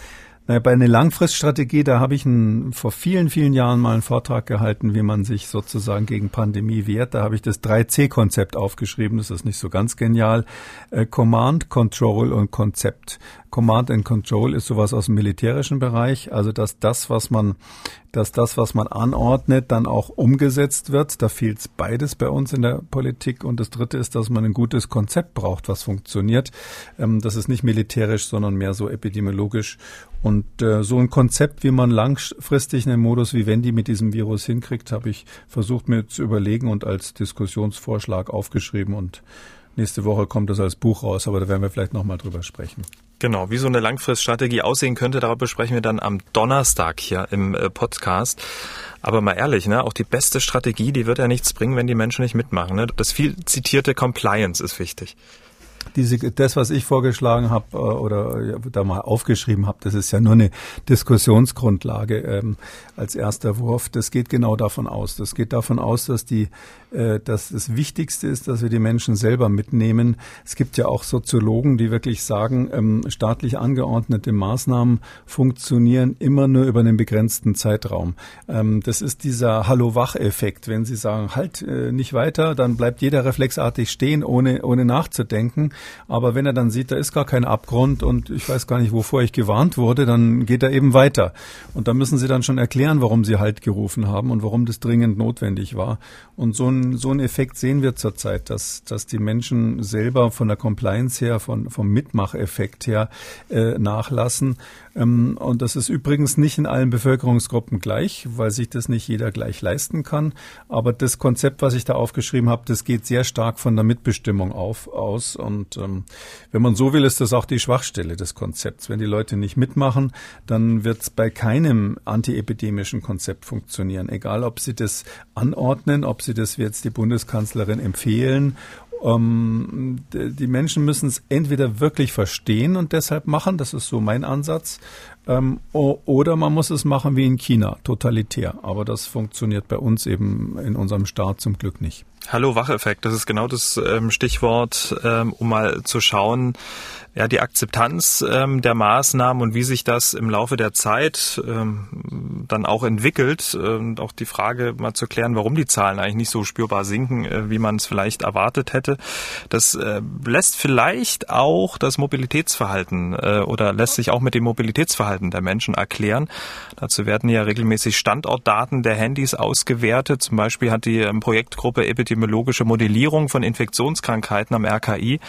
naja, bei einer Langfriststrategie, da habe ich ein, vor vielen, vielen Jahren mal einen Vortrag gehalten, wie man sich sozusagen gegen Pandemie wehrt. Da habe ich das 3C-Konzept aufgeschrieben. Das ist nicht so ganz genial. Äh, Command, Control und Konzept. Command and Control ist sowas aus dem militärischen Bereich, also dass das, was man dass das, was man anordnet, dann auch umgesetzt wird. Da fehlt beides bei uns in der Politik. Und das Dritte ist, dass man ein gutes Konzept braucht, was funktioniert. Ähm, das ist nicht militärisch, sondern mehr so epidemiologisch. Und äh, so ein Konzept, wie man langfristig einen Modus wie Wendy mit diesem Virus hinkriegt, habe ich versucht mir zu überlegen und als Diskussionsvorschlag aufgeschrieben und Nächste Woche kommt es als Buch raus, aber da werden wir vielleicht nochmal drüber sprechen. Genau, wie so eine Langfriststrategie aussehen könnte, darüber besprechen wir dann am Donnerstag hier im äh, Podcast. Aber mal ehrlich, ne, auch die beste Strategie, die wird ja nichts bringen, wenn die Menschen nicht mitmachen. Ne? Das viel zitierte Compliance ist wichtig diese, das, was ich vorgeschlagen habe äh, oder da mal aufgeschrieben habe, das ist ja nur eine Diskussionsgrundlage ähm, als erster Wurf. Das geht genau davon aus. Das geht davon aus, dass die, äh, dass das Wichtigste ist, dass wir die Menschen selber mitnehmen. Es gibt ja auch Soziologen, die wirklich sagen, ähm, staatlich angeordnete Maßnahmen funktionieren immer nur über einen begrenzten Zeitraum. Ähm, das ist dieser Hallo-Wach-Effekt. Wenn Sie sagen, halt äh, nicht weiter, dann bleibt jeder reflexartig stehen, ohne, ohne nachzudenken. Aber wenn er dann sieht, da ist gar kein Abgrund und ich weiß gar nicht, wovor ich gewarnt wurde, dann geht er eben weiter. Und da müssen Sie dann schon erklären, warum Sie Halt gerufen haben und warum das dringend notwendig war. Und so ein, so ein Effekt sehen wir zurzeit, dass, dass die Menschen selber von der Compliance her, von, vom Mitmacheffekt her äh, nachlassen. Ähm, und das ist übrigens nicht in allen Bevölkerungsgruppen gleich, weil sich das nicht jeder gleich leisten kann. Aber das Konzept, was ich da aufgeschrieben habe, das geht sehr stark von der Mitbestimmung auf, aus. Und ähm, wenn man so will, ist das auch die Schwachstelle des Konzepts. Wenn die Leute nicht mitmachen, dann wird es bei keinem antiepidemischen Konzept funktionieren. Egal, ob sie das anordnen, ob sie das jetzt die Bundeskanzlerin empfehlen ähm, die Menschen müssen es entweder wirklich verstehen und deshalb machen, das ist so mein Ansatz, ähm, oder man muss es machen wie in China, totalitär. Aber das funktioniert bei uns eben in unserem Staat zum Glück nicht. Hallo Wacheffekt, das ist genau das ähm, Stichwort, ähm, um mal zu schauen, ja, die Akzeptanz ähm, der Maßnahmen und wie sich das im Laufe der Zeit ähm, dann auch entwickelt und auch die Frage mal zu klären, warum die Zahlen eigentlich nicht so spürbar sinken, äh, wie man es vielleicht erwartet hätte. Das äh, lässt vielleicht auch das Mobilitätsverhalten äh, oder lässt sich auch mit dem Mobilitätsverhalten der Menschen erklären. Dazu werden ja regelmäßig Standortdaten der Handys ausgewertet. Zum Beispiel hat die ähm, Projektgruppe Epidemiologische Modellierung von Infektionskrankheiten am RKI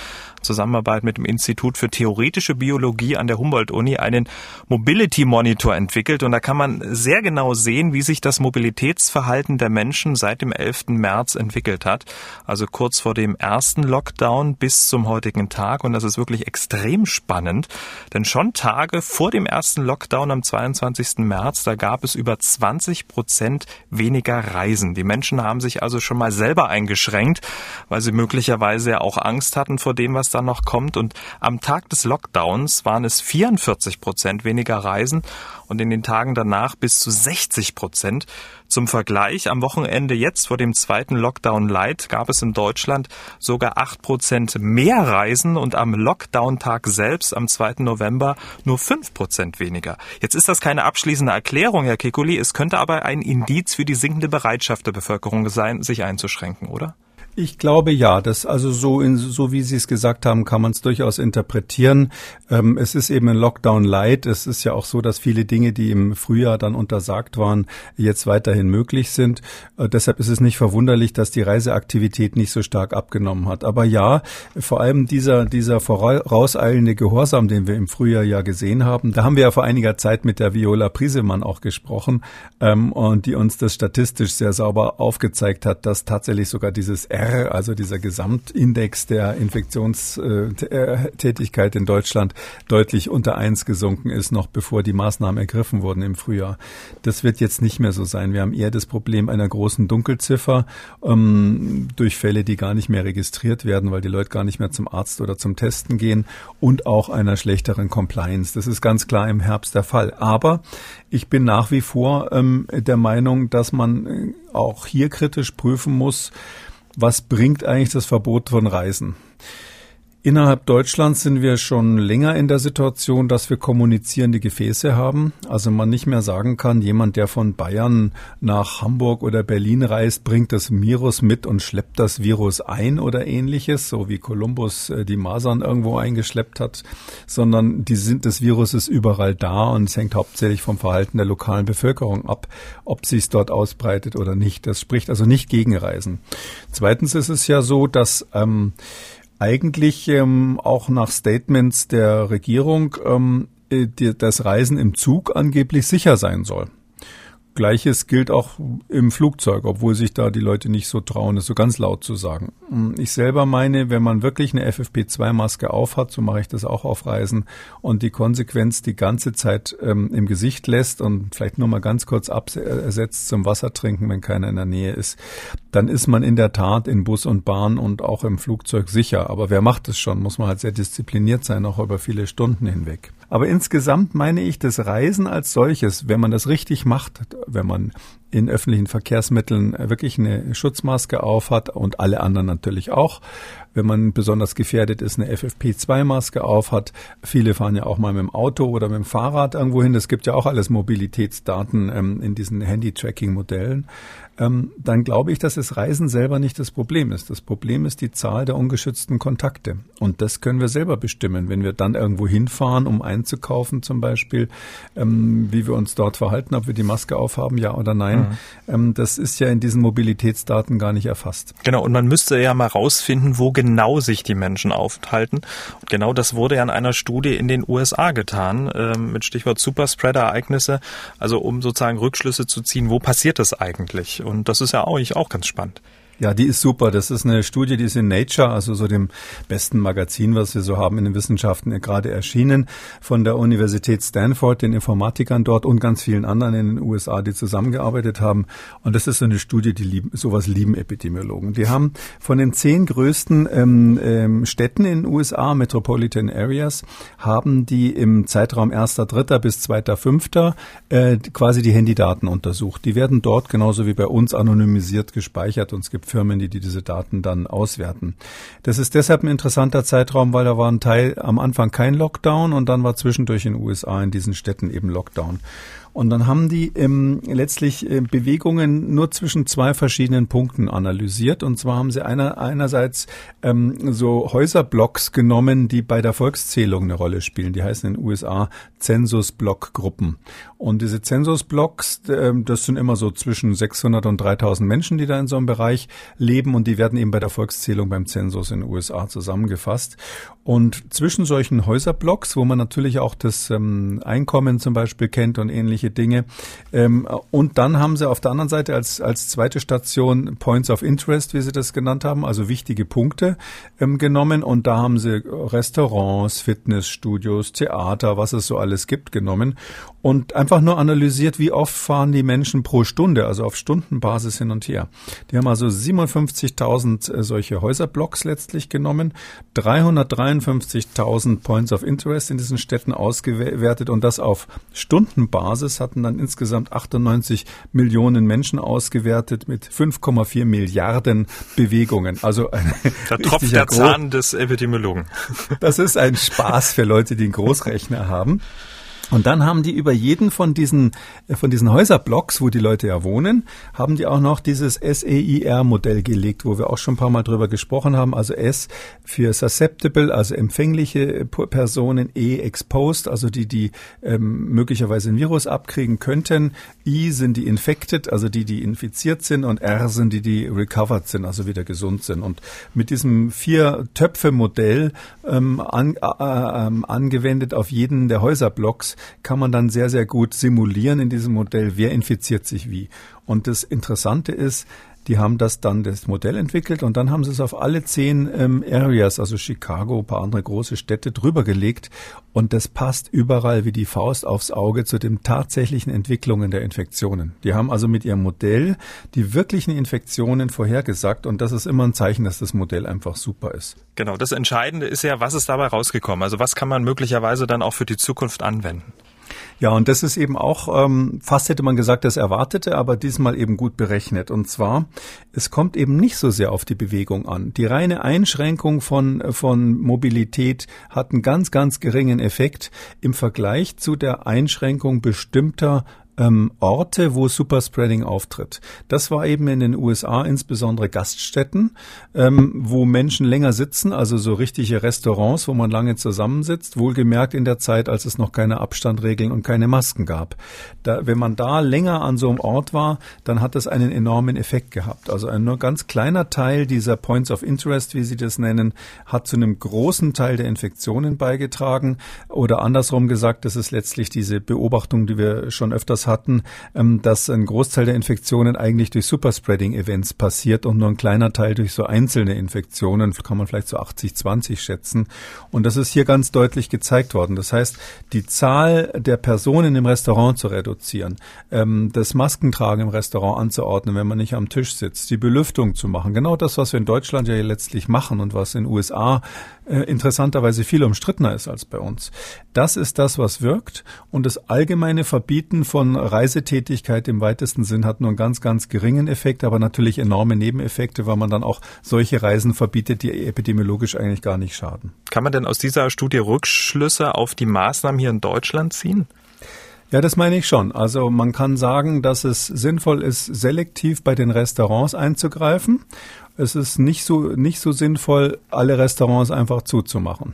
Zusammenarbeit mit dem Institut für theoretische Biologie an der Humboldt-Uni einen Mobility Monitor entwickelt. Und da kann man sehr genau sehen, wie sich das Mobilitätsverhalten der Menschen seit dem 11. März entwickelt hat. Also kurz vor dem ersten Lockdown bis zum heutigen Tag. Und das ist wirklich extrem spannend. Denn schon Tage vor dem ersten Lockdown am 22. März, da gab es über 20 Prozent weniger Reisen. Die Menschen haben sich also schon mal selber eingeschränkt, weil sie möglicherweise auch Angst hatten vor dem, was da noch kommt. Und am Tag des Lockdowns waren es 44 Prozent weniger Reisen und in den Tagen danach bis zu 60 Prozent. Zum Vergleich, am Wochenende jetzt vor dem zweiten Lockdown Light gab es in Deutschland sogar 8 Prozent mehr Reisen und am Lockdown-Tag selbst am 2. November nur 5 Prozent weniger. Jetzt ist das keine abschließende Erklärung, Herr Kekuli, es könnte aber ein Indiz für die sinkende Bereitschaft der Bevölkerung sein, sich einzuschränken, oder? Ich glaube ja, das also so in, so wie Sie es gesagt haben, kann man es durchaus interpretieren. Ähm, es ist eben ein Lockdown Light. Es ist ja auch so, dass viele Dinge, die im Frühjahr dann untersagt waren, jetzt weiterhin möglich sind. Äh, deshalb ist es nicht verwunderlich, dass die Reiseaktivität nicht so stark abgenommen hat. Aber ja, vor allem dieser dieser vorauseilende Gehorsam, den wir im Frühjahr ja gesehen haben, da haben wir ja vor einiger Zeit mit der Viola Prisemann auch gesprochen ähm, und die uns das statistisch sehr sauber aufgezeigt hat, dass tatsächlich sogar dieses R, also dieser Gesamtindex der Infektionstätigkeit in Deutschland, deutlich unter eins gesunken ist, noch bevor die Maßnahmen ergriffen wurden im Frühjahr. Das wird jetzt nicht mehr so sein. Wir haben eher das Problem einer großen Dunkelziffer ähm, durch Fälle, die gar nicht mehr registriert werden, weil die Leute gar nicht mehr zum Arzt oder zum Testen gehen und auch einer schlechteren Compliance. Das ist ganz klar im Herbst der Fall. Aber ich bin nach wie vor ähm, der Meinung, dass man äh, auch hier kritisch prüfen muss, was bringt eigentlich das Verbot von Reisen? Innerhalb Deutschlands sind wir schon länger in der Situation, dass wir kommunizierende Gefäße haben. Also man nicht mehr sagen kann, jemand, der von Bayern nach Hamburg oder Berlin reist, bringt das Virus mit und schleppt das Virus ein oder ähnliches, so wie Kolumbus äh, die Masern irgendwo eingeschleppt hat, sondern die sind, das Virus ist überall da und es hängt hauptsächlich vom Verhalten der lokalen Bevölkerung ab, ob sie es dort ausbreitet oder nicht. Das spricht also nicht gegen Reisen. Zweitens ist es ja so, dass ähm, eigentlich ähm, auch nach Statements der Regierung ähm, äh, das Reisen im Zug angeblich sicher sein soll. Gleiches gilt auch im Flugzeug, obwohl sich da die Leute nicht so trauen, es so ganz laut zu sagen. Ich selber meine, wenn man wirklich eine FFP2-Maske aufhat, so mache ich das auch auf Reisen, und die Konsequenz die ganze Zeit ähm, im Gesicht lässt und vielleicht nur mal ganz kurz absetzt zum Wasser trinken, wenn keiner in der Nähe ist, dann ist man in der Tat in Bus und Bahn und auch im Flugzeug sicher. Aber wer macht es schon? Muss man halt sehr diszipliniert sein, auch über viele Stunden hinweg. Aber insgesamt meine ich, das Reisen als solches, wenn man das richtig macht, wenn man in öffentlichen Verkehrsmitteln wirklich eine Schutzmaske aufhat und alle anderen natürlich auch, wenn man besonders gefährdet ist, eine FFP2-Maske aufhat. Viele fahren ja auch mal mit dem Auto oder mit dem Fahrrad irgendwo hin. Es gibt ja auch alles Mobilitätsdaten ähm, in diesen Handy-Tracking-Modellen ähm, dann glaube ich, dass das Reisen selber nicht das Problem ist. Das Problem ist die Zahl der ungeschützten Kontakte. Und das können wir selber bestimmen. Wenn wir dann irgendwo hinfahren, um einzukaufen zum Beispiel, ähm, wie wir uns dort verhalten, ob wir die Maske aufhaben, ja oder nein, mhm. ähm, das ist ja in diesen Mobilitätsdaten gar nicht erfasst. Genau, und man müsste ja mal rausfinden, wo genau sich die Menschen aufhalten. Und genau das wurde ja in einer Studie in den USA getan, ähm, mit Stichwort Superspreader-Ereignisse, also um sozusagen Rückschlüsse zu ziehen, wo passiert das eigentlich? Und das ist ja auch, auch ganz spannend. Ja, die ist super. Das ist eine Studie, die ist in Nature, also so dem besten Magazin, was wir so haben in den Wissenschaften, gerade erschienen von der Universität Stanford, den Informatikern dort und ganz vielen anderen in den USA, die zusammengearbeitet haben. Und das ist so eine Studie, die lieben, sowas lieben Epidemiologen. Die haben von den zehn größten ähm, ähm, Städten in den USA, Metropolitan Areas, haben die im Zeitraum 1.3. bis 2.5. Äh, quasi die Handydaten untersucht. Die werden dort genauso wie bei uns anonymisiert gespeichert und es gibt Firmen, die, die diese Daten dann auswerten. Das ist deshalb ein interessanter Zeitraum, weil da war ein Teil am Anfang kein Lockdown und dann war zwischendurch in den USA in diesen Städten eben Lockdown. Und dann haben die ähm, letztlich äh, Bewegungen nur zwischen zwei verschiedenen Punkten analysiert. Und zwar haben sie einer, einerseits ähm, so Häuserblocks genommen, die bei der Volkszählung eine Rolle spielen. Die heißen in den USA Zensusblockgruppen. Und diese Zensusblocks, äh, das sind immer so zwischen 600 und 3000 Menschen, die da in so einem Bereich leben. Und die werden eben bei der Volkszählung beim Zensus in den USA zusammengefasst. Und zwischen solchen Häuserblocks, wo man natürlich auch das ähm, Einkommen zum Beispiel kennt und ähnliche solche Dinge. Ähm, und dann haben sie auf der anderen Seite als, als zweite Station Points of Interest, wie sie das genannt haben, also wichtige Punkte ähm, genommen. Und da haben sie Restaurants, Fitnessstudios, Theater, was es so alles gibt, genommen und einfach nur analysiert, wie oft fahren die Menschen pro Stunde, also auf Stundenbasis hin und her. Die haben also 57.000 äh, solche Häuserblocks letztlich genommen, 353.000 Points of Interest in diesen Städten ausgewertet und das auf Stundenbasis hatten dann insgesamt 98 Millionen Menschen ausgewertet mit 5,4 Milliarden Bewegungen. Also ein da tropft der Zahn des Epidemiologen. Das ist ein Spaß für Leute, die einen Großrechner haben. Und dann haben die über jeden von diesen, äh, von diesen Häuserblocks, wo die Leute ja wohnen, haben die auch noch dieses SEIR-Modell gelegt, wo wir auch schon ein paar Mal drüber gesprochen haben. Also S für susceptible, also empfängliche Personen, E exposed, also die, die ähm, möglicherweise ein Virus abkriegen könnten. I sind die infected, also die, die infiziert sind und R sind die, die recovered sind, also wieder gesund sind. Und mit diesem Vier-Töpfe-Modell ähm, an, äh, äh, angewendet auf jeden der Häuserblocks kann man dann sehr, sehr gut simulieren in diesem Modell, wer infiziert sich wie. Und das Interessante ist, die haben das dann das Modell entwickelt und dann haben sie es auf alle zehn ähm, Areas, also Chicago, ein paar andere große Städte drüber gelegt und das passt überall wie die Faust aufs Auge zu den tatsächlichen Entwicklungen der Infektionen. Die haben also mit ihrem Modell die wirklichen Infektionen vorhergesagt und das ist immer ein Zeichen, dass das Modell einfach super ist. Genau, das Entscheidende ist ja, was ist dabei rausgekommen? Also was kann man möglicherweise dann auch für die Zukunft anwenden? Ja, und das ist eben auch, ähm, fast hätte man gesagt, das Erwartete, aber diesmal eben gut berechnet. Und zwar, es kommt eben nicht so sehr auf die Bewegung an. Die reine Einschränkung von, von Mobilität hat einen ganz, ganz geringen Effekt im Vergleich zu der Einschränkung bestimmter ähm, Orte, wo Superspreading auftritt. Das war eben in den USA insbesondere Gaststätten, ähm, wo Menschen länger sitzen, also so richtige Restaurants, wo man lange zusammensitzt, wohlgemerkt in der Zeit, als es noch keine Abstandregeln und keine Masken gab. Da, wenn man da länger an so einem Ort war, dann hat das einen enormen Effekt gehabt. Also ein nur ganz kleiner Teil dieser Points of Interest, wie Sie das nennen, hat zu einem großen Teil der Infektionen beigetragen. Oder andersrum gesagt, das ist letztlich diese Beobachtung, die wir schon öfters hatten, ähm, dass ein Großteil der Infektionen eigentlich durch Superspreading-Events passiert und nur ein kleiner Teil durch so einzelne Infektionen, kann man vielleicht so 80-20 schätzen. Und das ist hier ganz deutlich gezeigt worden. Das heißt, die Zahl der Personen im Restaurant zu reduzieren, ähm, das Maskentragen im Restaurant anzuordnen, wenn man nicht am Tisch sitzt, die Belüftung zu machen, genau das, was wir in Deutschland ja letztlich machen und was in USA äh, interessanterweise viel umstrittener ist als bei uns. Das ist das, was wirkt und das allgemeine Verbieten von Reisetätigkeit im weitesten Sinn hat nur einen ganz, ganz geringen Effekt, aber natürlich enorme Nebeneffekte, weil man dann auch solche Reisen verbietet, die epidemiologisch eigentlich gar nicht schaden. Kann man denn aus dieser Studie Rückschlüsse auf die Maßnahmen hier in Deutschland ziehen? Ja, das meine ich schon. Also man kann sagen, dass es sinnvoll ist, selektiv bei den Restaurants einzugreifen es ist nicht so, nicht so sinnvoll, alle Restaurants einfach zuzumachen.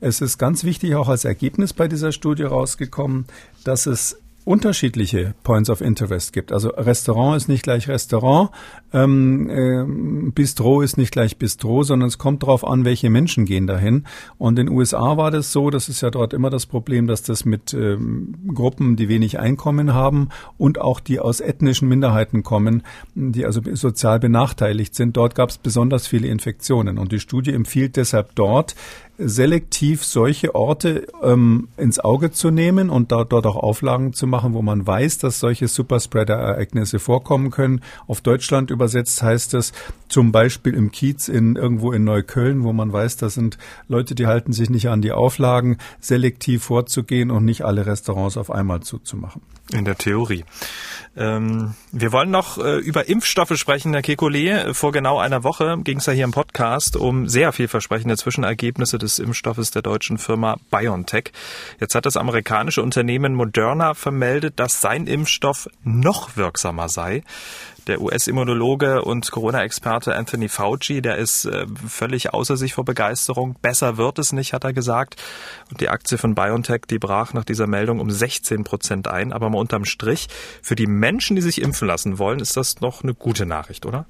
Es ist ganz wichtig auch als Ergebnis bei dieser Studie rausgekommen, dass es unterschiedliche Points of Interest gibt. Also Restaurant ist nicht gleich Restaurant, ähm, äh, Bistro ist nicht gleich Bistro, sondern es kommt darauf an, welche Menschen gehen dahin. Und in den USA war das so, das ist ja dort immer das Problem, dass das mit ähm, Gruppen, die wenig Einkommen haben und auch die aus ethnischen Minderheiten kommen, die also sozial benachteiligt sind, dort gab es besonders viele Infektionen. Und die Studie empfiehlt deshalb dort, selektiv solche Orte ähm, ins Auge zu nehmen und da, dort auch Auflagen zu machen, wo man weiß, dass solche Superspreader-Ereignisse vorkommen können. Auf Deutschland übersetzt heißt es zum Beispiel im Kiez in irgendwo in Neukölln, wo man weiß, da sind Leute, die halten sich nicht an die Auflagen, selektiv vorzugehen und nicht alle Restaurants auf einmal zuzumachen. In der Theorie. Ähm, wir wollen noch äh, über Impfstoffe sprechen, Herr Kekulé. Vor genau einer Woche ging es ja hier im Podcast um sehr vielversprechende Zwischenergebnisse des Impfstoffes der deutschen Firma BioNTech. Jetzt hat das amerikanische Unternehmen Moderna vermeldet, dass sein Impfstoff noch wirksamer sei. Der US-Immunologe und Corona-Experte Anthony Fauci, der ist äh, völlig außer sich vor Begeisterung. Besser wird es nicht, hat er gesagt. Und die Aktie von BioNTech, die brach nach dieser Meldung um 16 Prozent ein. Aber mal unterm Strich, für die Menschen, die sich impfen lassen wollen, ist das noch eine gute Nachricht, oder?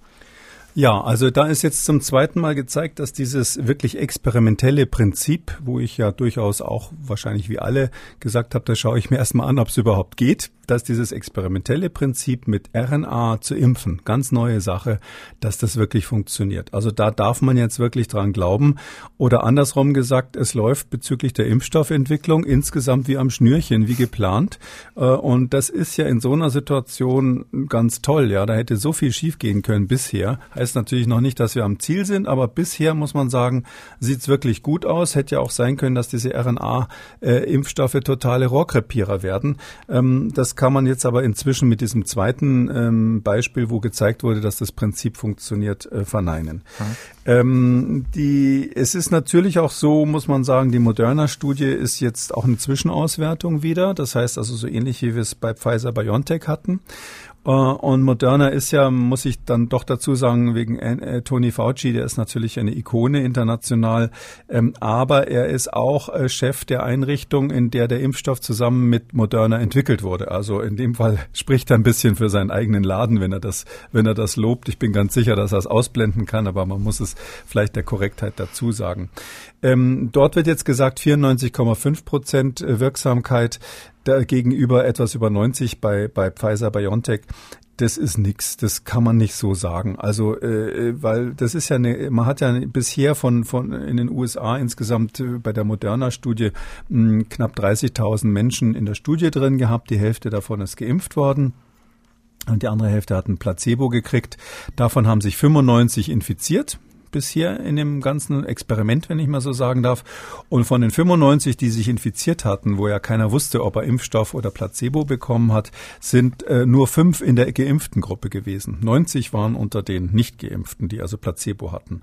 Ja, also da ist jetzt zum zweiten Mal gezeigt, dass dieses wirklich experimentelle Prinzip, wo ich ja durchaus auch wahrscheinlich wie alle gesagt habe, da schaue ich mir erstmal an, ob es überhaupt geht, dass dieses experimentelle Prinzip mit RNA zu impfen, ganz neue Sache, dass das wirklich funktioniert. Also da darf man jetzt wirklich dran glauben. Oder andersrum gesagt, es läuft bezüglich der Impfstoffentwicklung insgesamt wie am Schnürchen, wie geplant. Äh, und das ist ja in so einer Situation ganz toll. Ja, da hätte so viel schiefgehen können bisher. Heißt natürlich noch nicht, dass wir am Ziel sind, aber bisher muss man sagen, sieht es wirklich gut aus. Hätte ja auch sein können, dass diese RNA-Impfstoffe äh, totale Rohrkrepierer werden. Ähm, das kann man jetzt aber inzwischen mit diesem zweiten ähm, Beispiel, wo gezeigt wurde, dass das Prinzip funktioniert, äh, verneinen. Mhm. Ähm, die, es ist natürlich auch so, muss man sagen, die Moderna-Studie ist jetzt auch eine Zwischenauswertung wieder. Das heißt also so ähnlich, wie wir es bei Pfizer-BioNTech hatten. Äh, und Moderna ist ja, muss ich dann doch dazu sagen, wegen äh, Tony Fauci, der ist natürlich eine Ikone international, ähm, aber er ist auch äh, Chef der Einrichtung, in der der Impfstoff zusammen mit Moderna entwickelt wurde. Also in dem Fall spricht er ein bisschen für seinen eigenen Laden, wenn er das, wenn er das lobt. Ich bin ganz sicher, dass er es ausblenden kann, aber man muss es vielleicht der Korrektheit dazu sagen. Ähm, dort wird jetzt gesagt 94,5 Prozent Wirksamkeit gegenüber etwas über 90 bei, bei Pfizer BioNTech. Das ist nix, das kann man nicht so sagen. Also, äh, weil das ist ja eine, man hat ja bisher von, von in den USA insgesamt äh, bei der Moderna-Studie hm, knapp 30.000 Menschen in der Studie drin gehabt. Die Hälfte davon ist geimpft worden. Und die andere Hälfte hat ein Placebo gekriegt. Davon haben sich 95 infiziert bisher in dem ganzen Experiment, wenn ich mal so sagen darf. Und von den 95, die sich infiziert hatten, wo ja keiner wusste, ob er Impfstoff oder Placebo bekommen hat, sind äh, nur fünf in der geimpften Gruppe gewesen. 90 waren unter den nicht geimpften, die also Placebo hatten.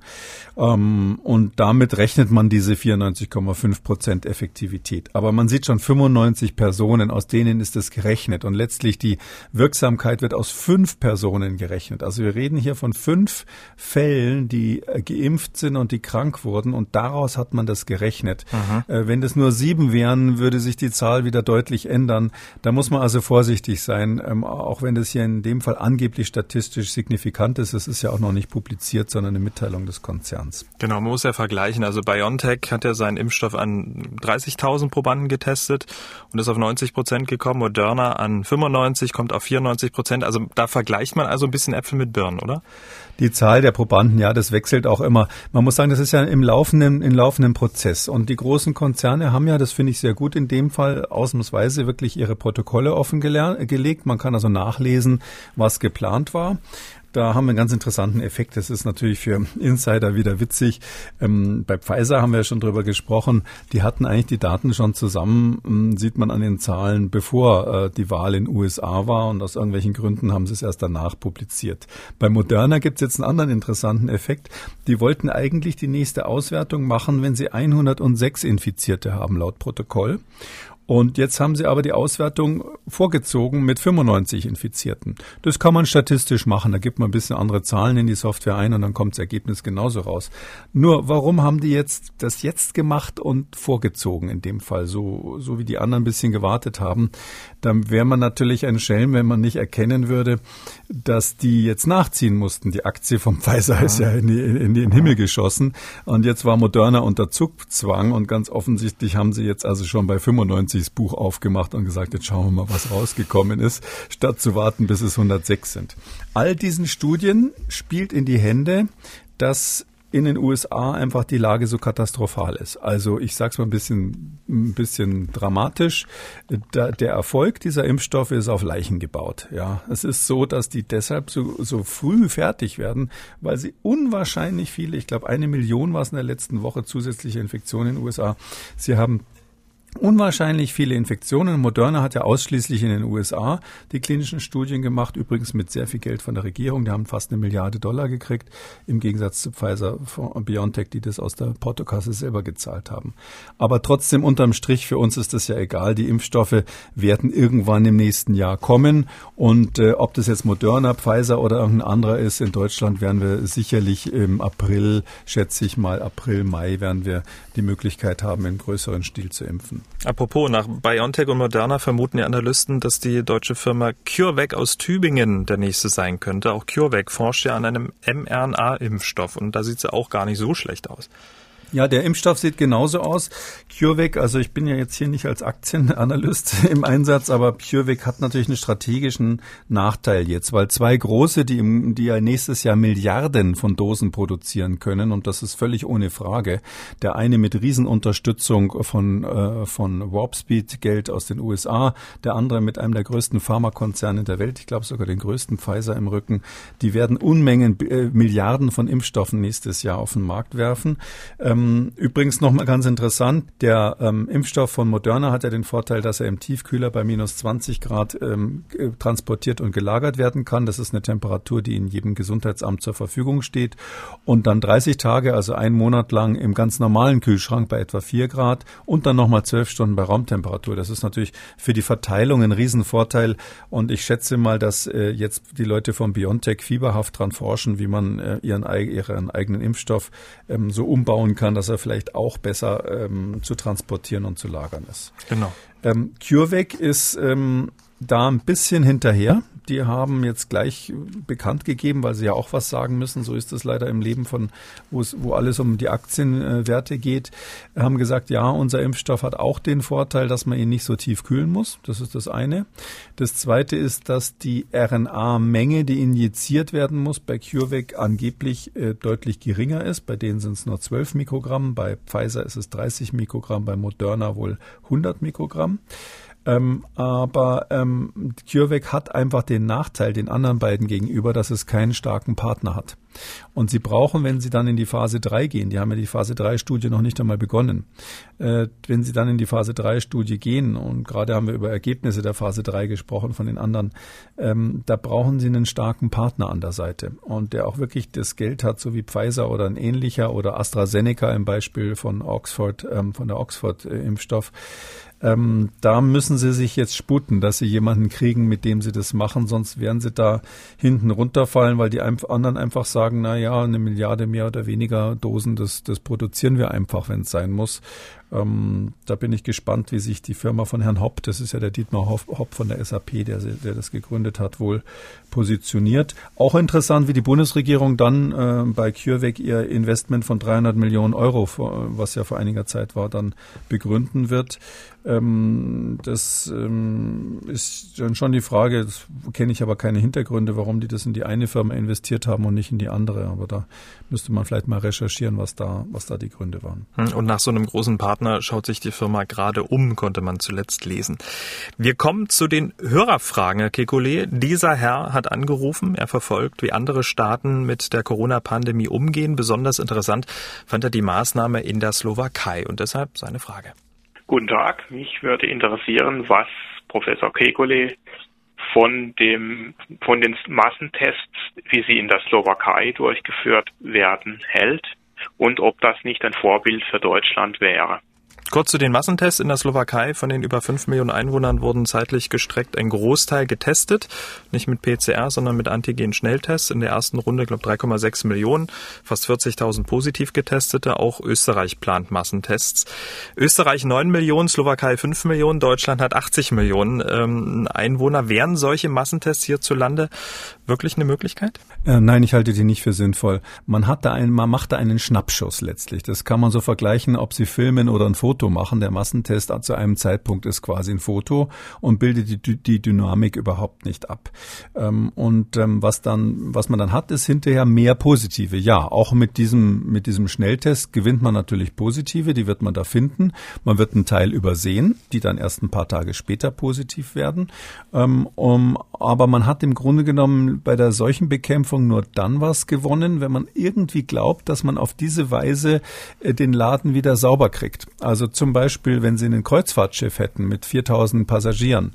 Ähm, und damit rechnet man diese 94,5 Prozent Effektivität. Aber man sieht schon 95 Personen, aus denen ist es gerechnet. Und letztlich die Wirksamkeit wird aus fünf Personen gerechnet. Also wir reden hier von fünf Fällen, die äh, geimpft sind und die krank wurden. Und daraus hat man das gerechnet. Äh, wenn das nur sieben wären, würde sich die Zahl wieder deutlich ändern. Da muss man also vorsichtig sein, ähm, auch wenn das hier in dem Fall angeblich statistisch signifikant ist. Es ist ja auch noch nicht publiziert, sondern eine Mitteilung des Konzerns. Genau, man muss ja vergleichen. Also BioNTech hat ja seinen Impfstoff an 30.000 Probanden getestet und ist auf 90 Prozent gekommen. Moderna an 95, kommt auf 94 Prozent. Also da vergleicht man also ein bisschen Äpfel mit Birnen, oder? Die Zahl der Probanden, ja, das wechselt auch immer. Man muss sagen, das ist ja im laufenden, im laufenden Prozess. Und die großen Konzerne haben ja, das finde ich sehr gut in dem Fall, ausnahmsweise wirklich ihre Protokolle offengelegt. Man kann also nachlesen, was geplant war. Da haben wir einen ganz interessanten Effekt. Das ist natürlich für Insider wieder witzig. Ähm, bei Pfizer haben wir ja schon drüber gesprochen. Die hatten eigentlich die Daten schon zusammen, ähm, sieht man an den Zahlen, bevor äh, die Wahl in USA war. Und aus irgendwelchen Gründen haben sie es erst danach publiziert. Bei Moderna gibt es jetzt einen anderen interessanten Effekt. Die wollten eigentlich die nächste Auswertung machen, wenn sie 106 Infizierte haben, laut Protokoll. Und jetzt haben sie aber die Auswertung vorgezogen mit 95 Infizierten. Das kann man statistisch machen. Da gibt man ein bisschen andere Zahlen in die Software ein und dann kommt das Ergebnis genauso raus. Nur, warum haben die jetzt das jetzt gemacht und vorgezogen in dem Fall, so, so wie die anderen ein bisschen gewartet haben? Dann wäre man natürlich ein Schelm, wenn man nicht erkennen würde, dass die jetzt nachziehen mussten. Die Aktie vom Pfizer ja. ist ja in, die, in den Himmel geschossen und jetzt war Moderna unter Zugzwang und ganz offensichtlich haben sie jetzt also schon bei 95 das Buch aufgemacht und gesagt, jetzt schauen wir mal, was rausgekommen ist, statt zu warten, bis es 106 sind. All diesen Studien spielt in die Hände, dass in den USA einfach die Lage so katastrophal ist. Also ich sage es mal ein bisschen, ein bisschen dramatisch. Da, der Erfolg dieser Impfstoffe ist auf Leichen gebaut. Ja, es ist so, dass die deshalb so, so früh fertig werden, weil sie unwahrscheinlich viele, ich glaube eine Million war es in der letzten Woche zusätzliche Infektionen in den USA. Sie haben unwahrscheinlich viele Infektionen. Moderna hat ja ausschließlich in den USA die klinischen Studien gemacht, übrigens mit sehr viel Geld von der Regierung. Die haben fast eine Milliarde Dollar gekriegt, im Gegensatz zu Pfizer und BioNTech, die das aus der Portokasse selber gezahlt haben. Aber trotzdem unterm Strich, für uns ist das ja egal. Die Impfstoffe werden irgendwann im nächsten Jahr kommen. Und äh, ob das jetzt Moderna, Pfizer oder irgendein anderer ist, in Deutschland werden wir sicherlich im April, schätze ich mal, April, Mai werden wir die Möglichkeit haben, im größeren Stil zu impfen. Apropos, nach BioNTech und Moderna vermuten die Analysten, dass die deutsche Firma CureVac aus Tübingen der nächste sein könnte. Auch CureVac forscht ja an einem mRNA-Impfstoff und da sieht sie auch gar nicht so schlecht aus. Ja, der Impfstoff sieht genauso aus. CureVac, also ich bin ja jetzt hier nicht als Aktienanalyst im Einsatz, aber CureVac hat natürlich einen strategischen Nachteil jetzt, weil zwei große, die, im, die ja nächstes Jahr Milliarden von Dosen produzieren können, und das ist völlig ohne Frage. Der eine mit Riesenunterstützung von, äh, von Warp Speed Geld aus den USA, der andere mit einem der größten Pharmakonzerne der Welt, ich glaube sogar den größten Pfizer im Rücken. Die werden Unmengen, äh, Milliarden von Impfstoffen nächstes Jahr auf den Markt werfen. Ähm, ähm, übrigens nochmal ganz interessant, der ähm, Impfstoff von Moderna hat ja den Vorteil, dass er im Tiefkühler bei minus 20 Grad ähm, transportiert und gelagert werden kann. Das ist eine Temperatur, die in jedem Gesundheitsamt zur Verfügung steht. Und dann 30 Tage, also einen Monat lang im ganz normalen Kühlschrank bei etwa 4 Grad und dann nochmal 12 Stunden bei Raumtemperatur. Das ist natürlich für die Verteilung ein Riesenvorteil. Und ich schätze mal, dass äh, jetzt die Leute von BioNTech fieberhaft dran forschen, wie man äh, ihren, ihren eigenen Impfstoff ähm, so umbauen kann, dass er vielleicht auch besser ähm, zu transportieren und zu lagern ist. Genau. Ähm, CureVac ist ähm, da ein bisschen hinterher die haben jetzt gleich bekannt gegeben, weil sie ja auch was sagen müssen. So ist es leider im Leben von, wo alles um die Aktienwerte geht, haben gesagt, ja, unser Impfstoff hat auch den Vorteil, dass man ihn nicht so tief kühlen muss. Das ist das eine. Das zweite ist, dass die RNA-Menge, die injiziert werden muss, bei CureVac angeblich äh, deutlich geringer ist. Bei denen sind es nur 12 Mikrogramm, bei Pfizer ist es 30 Mikrogramm, bei Moderna wohl 100 Mikrogramm. Ähm, aber ähm, CureVac hat einfach den Nachteil den anderen beiden gegenüber, dass es keinen starken Partner hat. Und sie brauchen, wenn sie dann in die Phase 3 gehen, die haben ja die Phase 3 Studie noch nicht einmal begonnen, äh, wenn sie dann in die Phase 3 Studie gehen, und gerade haben wir über Ergebnisse der Phase 3 gesprochen von den anderen, ähm, da brauchen sie einen starken Partner an der Seite und der auch wirklich das Geld hat, so wie Pfizer oder ein ähnlicher oder AstraZeneca im Beispiel von Oxford, ähm, von der Oxford-Impfstoff. Ähm, da müssen sie sich jetzt sputen, dass sie jemanden kriegen, mit dem sie das machen, sonst werden sie da hinten runterfallen, weil die anderen einfach sagen, na ja, eine Milliarde mehr oder weniger Dosen, das, das produzieren wir einfach, wenn es sein muss. Ähm, da bin ich gespannt, wie sich die Firma von Herrn Hopp, das ist ja der Dietmar Hopp von der SAP, der, der das gegründet hat, wohl positioniert. Auch interessant, wie die Bundesregierung dann äh, bei CureVac ihr Investment von 300 Millionen Euro, was ja vor einiger Zeit war, dann begründen wird. Ähm, das ähm, ist dann schon die Frage, das kenne ich aber keine Hintergründe, warum die das in die eine Firma investiert haben und nicht in die andere. Aber da müsste man vielleicht mal recherchieren, was da, was da die Gründe waren. Hm, und nach so einem großen Partner schaut sich die Firma gerade um, konnte man zuletzt lesen. Wir kommen zu den Hörerfragen, Herr Kekulé. Dieser Herr hat angerufen. Er verfolgt, wie andere Staaten mit der Corona-Pandemie umgehen. Besonders interessant fand er die Maßnahme in der Slowakei und deshalb seine Frage. Guten Tag, mich würde interessieren, was Professor Kekulé von dem, von den Massentests, wie sie in der Slowakei durchgeführt werden, hält und ob das nicht ein Vorbild für Deutschland wäre. Kurz zu den Massentests in der Slowakei. Von den über fünf Millionen Einwohnern wurden zeitlich gestreckt ein Großteil getestet. Nicht mit PCR, sondern mit Antigen-Schnelltests. In der ersten Runde, glaube 3,6 Millionen, fast 40.000 positiv getestete. Auch Österreich plant Massentests. Österreich 9 Millionen, Slowakei 5 Millionen, Deutschland hat 80 Millionen ähm, Einwohner. Wären solche Massentests hierzulande wirklich eine Möglichkeit? Äh, nein, ich halte die nicht für sinnvoll. Man hat da einen, man macht da einen Schnappschuss letztlich. Das kann man so vergleichen, ob Sie filmen oder ein Foto Foto machen. Der Massentest zu einem Zeitpunkt ist quasi ein Foto und bildet die, die Dynamik überhaupt nicht ab. Ähm, und ähm, was dann, was man dann hat, ist hinterher mehr positive. Ja, auch mit diesem, mit diesem Schnelltest gewinnt man natürlich positive, die wird man da finden. Man wird einen Teil übersehen, die dann erst ein paar Tage später positiv werden. Ähm, um, aber man hat im Grunde genommen bei der Seuchenbekämpfung nur dann was gewonnen, wenn man irgendwie glaubt, dass man auf diese Weise äh, den Laden wieder sauber kriegt. Also zum Beispiel, wenn Sie ein Kreuzfahrtschiff hätten mit 4000 Passagieren,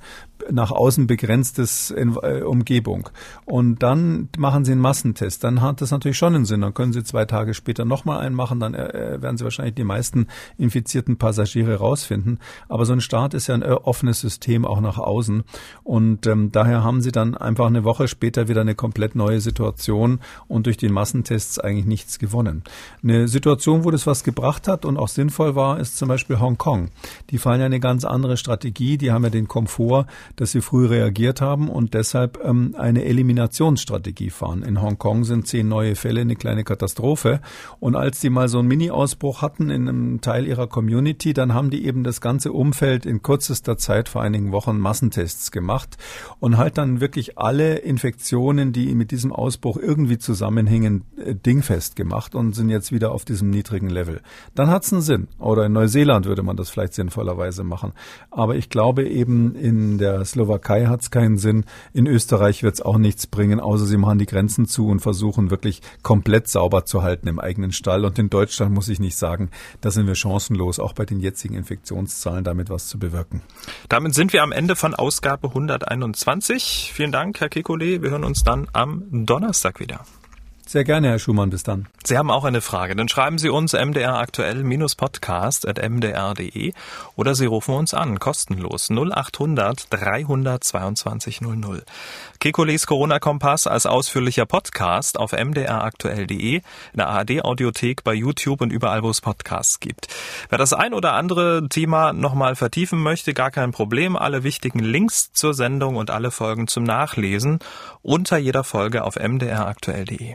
nach außen begrenztes äh, Umgebung. Und dann machen Sie einen Massentest. Dann hat das natürlich schon einen Sinn. Dann können Sie zwei Tage später nochmal einen machen. Dann äh, werden Sie wahrscheinlich die meisten infizierten Passagiere rausfinden. Aber so ein Start ist ja ein äh, offenes System auch nach außen. Und ähm, daher haben Sie dann einfach eine Woche später wieder eine komplett neue Situation und durch die Massentests eigentlich nichts gewonnen. Eine Situation, wo das was gebracht hat und auch sinnvoll war, ist zum Beispiel Hongkong. Die fallen ja eine ganz andere Strategie. Die haben ja den Komfort, dass sie früh reagiert haben und deshalb ähm, eine Eliminationsstrategie fahren. In Hongkong sind zehn neue Fälle eine kleine Katastrophe. Und als die mal so einen Mini-Ausbruch hatten in einem Teil ihrer Community, dann haben die eben das ganze Umfeld in kürzester Zeit vor einigen Wochen Massentests gemacht und halt dann wirklich alle Infektionen, die mit diesem Ausbruch irgendwie zusammenhängen, äh, dingfest gemacht und sind jetzt wieder auf diesem niedrigen Level. Dann hat es einen Sinn. Oder in Neuseeland würde man das vielleicht sinnvollerweise machen. Aber ich glaube eben in der Slowakei hat es keinen Sinn. In Österreich wird es auch nichts bringen, außer sie machen die Grenzen zu und versuchen wirklich komplett sauber zu halten im eigenen Stall. Und in Deutschland muss ich nicht sagen, da sind wir chancenlos, auch bei den jetzigen Infektionszahlen damit was zu bewirken. Damit sind wir am Ende von Ausgabe 121. Vielen Dank, Herr Kekulé. Wir hören uns dann am Donnerstag wieder. Sehr gerne, Herr Schumann. Bis dann. Sie haben auch eine Frage. Dann schreiben Sie uns mdraktuell-podcast.mdr.de oder Sie rufen uns an, kostenlos 0800 322 00. Kekules Corona-Kompass als ausführlicher Podcast auf mdraktuell.de, in der ARD-Audiothek, bei YouTube und überall, wo es Podcasts gibt. Wer das ein oder andere Thema nochmal vertiefen möchte, gar kein Problem. Alle wichtigen Links zur Sendung und alle Folgen zum Nachlesen unter jeder Folge auf mdraktuell.de.